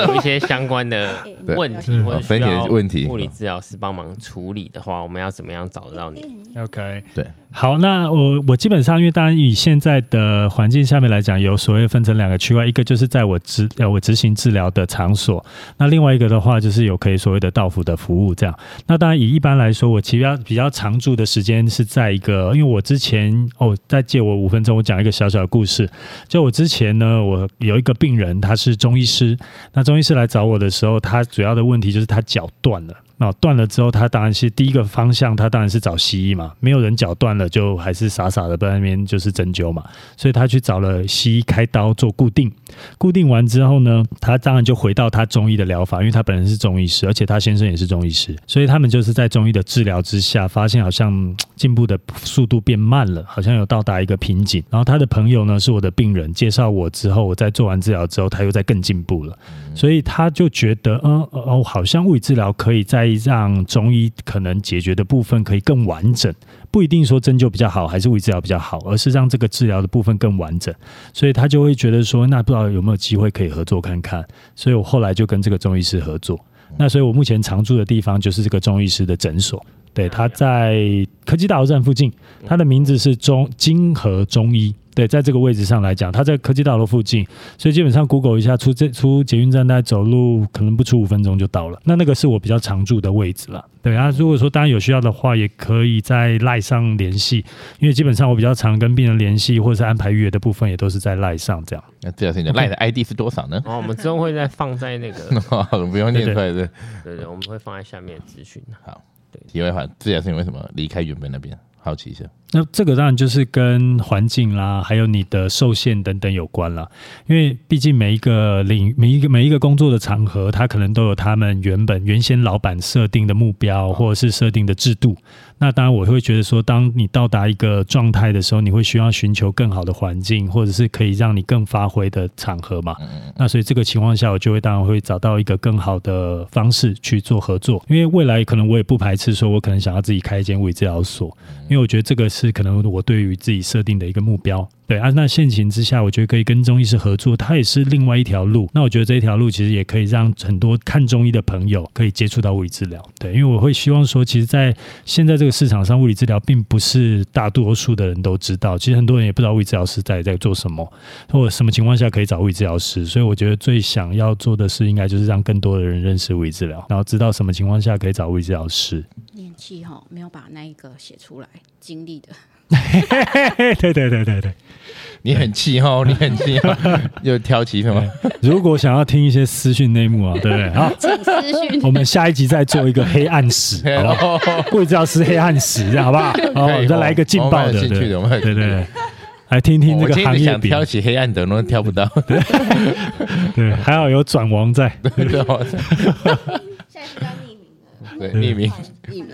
有一些相关的问题或者需分解要问题物理治疗师帮忙处理的话，我们要怎么样找得到你？OK，对，好，那我我基本上，因为当然以现在的环境下面来讲，有所谓分成两个区块，一个就是在我执呃我执行治疗的场所，那另外一个的话就是有可以所谓的到府的服务这样。那当然以一般来说，我其实比较常住的时间是在一个，因为我之前哦，再借我五分钟，我讲一个小小的故事。就我之前呢，我有一个病人，他是中医师，那中医师来找我的时候，他主要的问题就是他脚断了。那断了之后，他当然是第一个方向，他当然是找西医嘛。没有人脚断了，就还是傻傻的在那边就是针灸嘛。所以他去找了西医开刀做固定，固定完之后呢，他当然就回到他中医的疗法，因为他本人是中医师，而且他先生也是中医师，所以他们就是在中医的治疗之下，发现好像嗯进步的速度变慢了，好像有到达一个瓶颈。然后他的朋友呢是我的病人，介绍我之后，我在做完治疗之后，他又在更进步了。所以他就觉得，嗯哦，好像物理治疗可以让中医可能解决的部分可以更完整，不一定说针灸比较好，还是物理治疗比较好，而是让这个治疗的部分更完整。所以他就会觉得说，那不知道有没有机会可以合作看看。所以我后来就跟这个中医师合作。那所以我目前常住的地方就是这个中医师的诊所，对，他在科技大楼站附近，他的名字是中金河中医。对，在这个位置上来讲，他在科技大楼附近，所以基本上 Google 一下出这出捷运站，大概走路可能不出五分钟就到了。那那个是我比较常住的位置了。对啊，如果说当然有需要的话，也可以在赖上联系，因为基本上我比较常跟病人联系，或者是安排预约的部分也都是在赖上这样。那治疗师，你的赖的 ID 是多少呢？哦我们之后会再放在那个，不用念出来的。对对，我们会放在下面的资讯。题外话，这也是因为什么离开原本那边？好奇一下。那这个当然就是跟环境啦，还有你的受限等等有关啦。因为毕竟每一个领每一个每一个工作的场合，它可能都有他们原本原先老板设定的目标，或者是设定的制度。那当然，我会觉得说，当你到达一个状态的时候，你会需要寻求更好的环境，或者是可以让你更发挥的场合嘛。那所以这个情况下，我就会当然会找到一个更好的方式去做合作，因为未来可能我也不排斥说，我可能想要自己开一间物理治疗所，因为我觉得这个是可能我对于自己设定的一个目标。对啊，那现情之下，我觉得可以跟中医师合作，它也是另外一条路。那我觉得这一条路其实也可以让很多看中医的朋友可以接触到物理治疗。对，因为我会希望说，其实，在现在这个市场上，物理治疗并不是大多数的人都知道。其实很多人也不知道物理治疗师在在做什么，或者什么情况下可以找物理治疗师。所以我觉得最想要做的事，应该就是让更多的人认识物理治疗，然后知道什么情况下可以找物理治疗师。念气哈，没有把那一个写出来，经历的。对对对对对。你很气哦，你很气哦，又挑起什么？如果想要听一些私讯内幕啊，对不对？好，请私讯。我们下一集再做一个黑暗史，好不好？物理治疗师黑暗史，这样好不好？好，我们再来一个劲爆的，对对对，来听听这个行业挑起黑暗的，都挑不到。对，还好有转王在，对我现在是要匿名的。对匿名，匿名。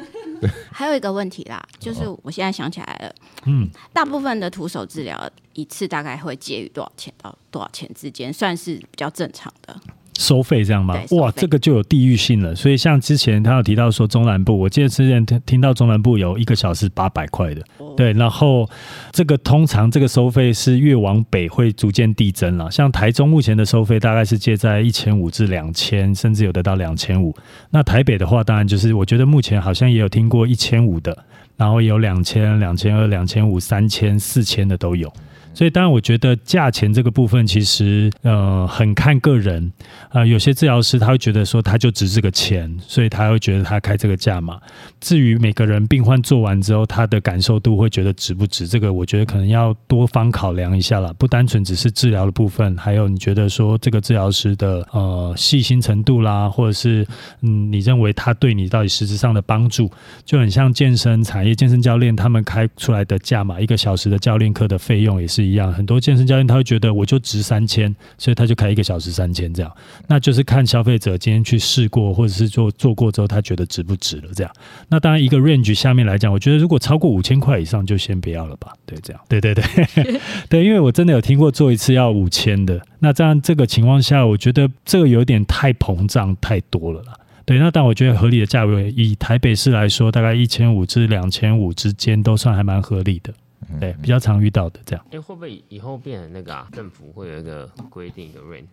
还有一个问题啦，就是我现在想起来了，嗯，大部分的徒手治疗一次大概会介于多少钱到多少钱之间，算是比较正常的。收费这样吗哇，这个就有地域性了。所以像之前他有提到说中南部，我记得之前听听到中南部有一个小时八百块的，哦对，然后这个通常这个收费是越往北会逐渐递增了。像台中目前的收费大概是介在一千五至两千，甚至有得到两千五。那台北的话，当然就是我觉得目前好像也有听过一千五的，然后有两千、两千二、两千五、三千、四千的都有。所以，当然，我觉得价钱这个部分其实呃很看个人。呃，有些治疗师他会觉得说他就值这个钱，所以他会觉得他开这个价嘛。至于每个人病患做完之后他的感受度会觉得值不值，这个我觉得可能要多方考量一下了。不单纯只是治疗的部分，还有你觉得说这个治疗师的呃细心程度啦，或者是嗯你认为他对你到底实质上的帮助，就很像健身产业健身教练他们开出来的价码，一个小时的教练课的费用也是是一样，很多健身教练他会觉得我就值三千，所以他就开一个小时三千这样，那就是看消费者今天去试过或者是做做过之后，他觉得值不值了这样。那当然一个 range 下面来讲，我觉得如果超过五千块以上就先不要了吧，对，这样，对对对 对，因为我真的有听过做一次要五千的，那这样这个情况下，我觉得这个有点太膨胀太多了啦。对，那但我觉得合理的价位，以台北市来说，大概一千五至两千五之间都算还蛮合理的。对，比较常遇到的这样。哎、会不会以后变成那个啊？政府会有一个规定的 range，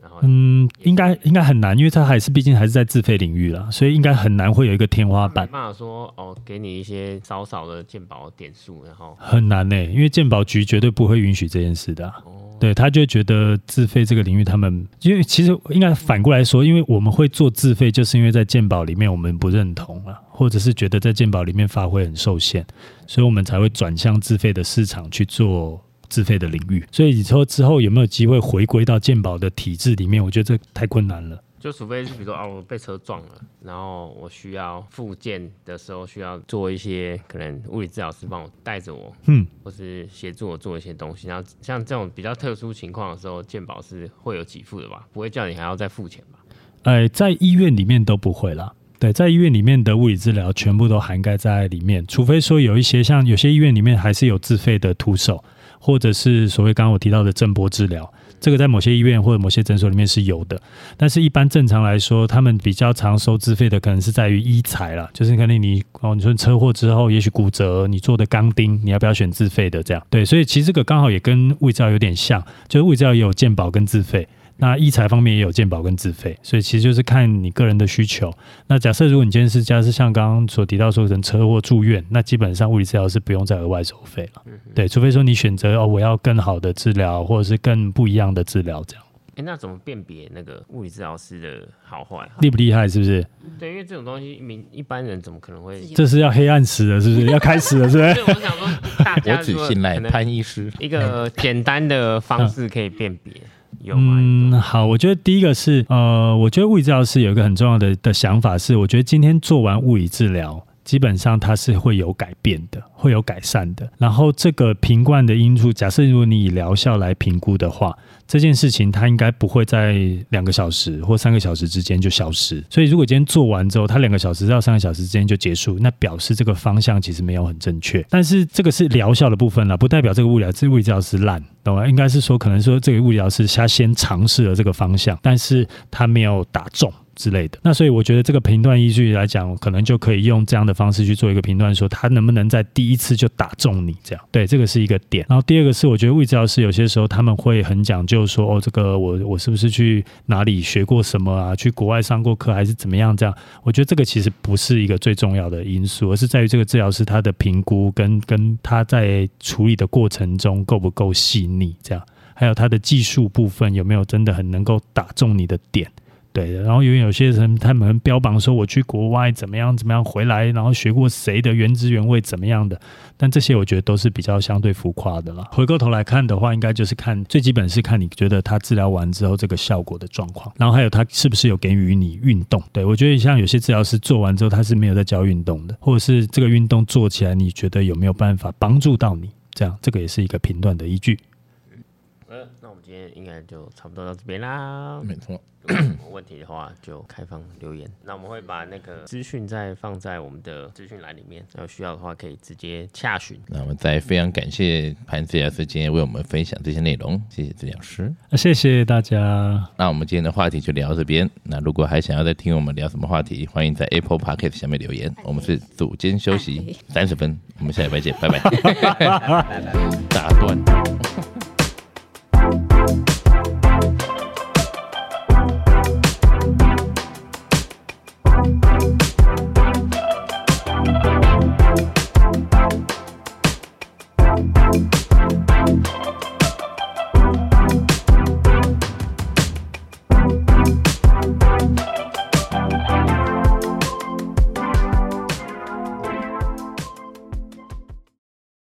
然后嗯，应该应该很难，因为它还是毕竟还是在自费领域啦，所以应该很难会有一个天花板没，办法说哦，给你一些少少的鉴宝点数，然后很难呢、因为鉴宝局绝对不会允许这件事的啊、哦，对他就觉得自费这个领域，他们因为其实应该反过来说，因为我们会做自费，就是因为在鉴宝里面我们不认同啊，或者是觉得在鉴宝里面发挥很受限，所以我们才会转向自费的市场去做自费的领域。所以你说之后有没有机会回归到鉴宝的体制里面？我觉得这太困难了。就除非是比如说哦，我被车撞了，然后我需要复健的时候需要做一些可能物理治疗师帮我带着我，嗯，或是协助我做一些东西。然后像这种比较特殊情况的时候，健保是会有给付的吧？不会叫你还要再付钱吧？呃，在医院里面都不会啦。对，在医院里面的物理治疗全部都涵盖在里面，除非说有一些像有些医院里面还是有自费的徒手，或者是所谓刚刚我提到的震波治疗，这个在某些医院或者某些诊所里面是有的。但是，一般正常来说，他们比较常收自费的，可能是在于医材啦，就是可能你哦，你说车祸之后，也许骨折，你做的钢钉，你要不要选自费的这样？对，所以其实这个刚好也跟胃照有点像，就是胃照也有健保跟自费。那医材方面也有健保跟自费，所以其实就是看你个人的需求。那假设如果你今天是假设像刚刚所提到说人车祸住院，那基本上物理治疗是不用再额外收费了。对，除非说你选择哦，我要更好的治疗，或者是更不一样的治疗，这样哎、那怎么辨别那个物理治疗师的好坏啊？厉不厉害？是不是？对，因为这种东西，民一般人怎么可能会？这是要黑暗时了，是不是？要开始了，是不是？所以我想说，大家我只信赖潘医师。一个简单的方式可以辨别，嗯，好，我觉得第一个是，呃，我觉得物理治疗师有一个很重要的的想法是，我觉得今天做完物理治疗，基本上它是会有改变的，会有改善的。然后这个评冠的因素，假设如果你以疗效来评估的话，这件事情它应该不会在两个小时或三个小时之间就消失。所以如果今天做完之后，它两个小时到三个小时之间就结束，那表示这个方向其实没有很正确。但是这个是疗效的部分了，不代表这个物理这物理治疗师烂，懂吗？应该是说，可能说这个物理疗师他先尝试了这个方向，但是他没有打中。之类的，那所以我觉得这个评断依据来讲，可能就可以用这样的方式去做一个评断，说他能不能在第一次就打中你这样。对，这个是一个点。然后第二个是，我觉得物理治疗师有些时候他们会很讲究说，哦，这个我我是不是去哪里学过什么啊？去国外上过课还是怎么样？这样，我觉得这个其实不是一个最重要的因素，而是在于这个治疗师他的评估跟跟他在处理的过程中够不够细腻，这样，还有他的技术部分有没有真的很能够打中你的点。对的，然后因为有些人他们标榜说我去国外怎么样怎么样回来，然后学过谁的原汁原味怎么样的，但这些我觉得都是比较相对浮夸的了。回过头来看的话，应该就是看最基本是看你觉得他治疗完之后这个效果的状况，然后还有他是不是有给予你运动。对我觉得像有些治疗师做完之后他是没有在教运动的，或者是这个运动做起来你觉得有没有办法帮助到你，这样这个也是一个评断的依据。应该就差不多到这边啦。没错，有什么问题的话，就开放留言。那我们会把那个资讯再放在我们的资讯栏里面，然后需要的话可以直接洽询。那我们再非常感谢潘治疗师今天为我们分享这些内容，谢谢治疗师。那谢谢大家。那我们今天的话题就聊到这边。那如果还想要再听我们聊什么话题，欢迎在 Apple Podcast 下面留言。我们是组间休息三十分，我们下礼拜见，拜拜。大段。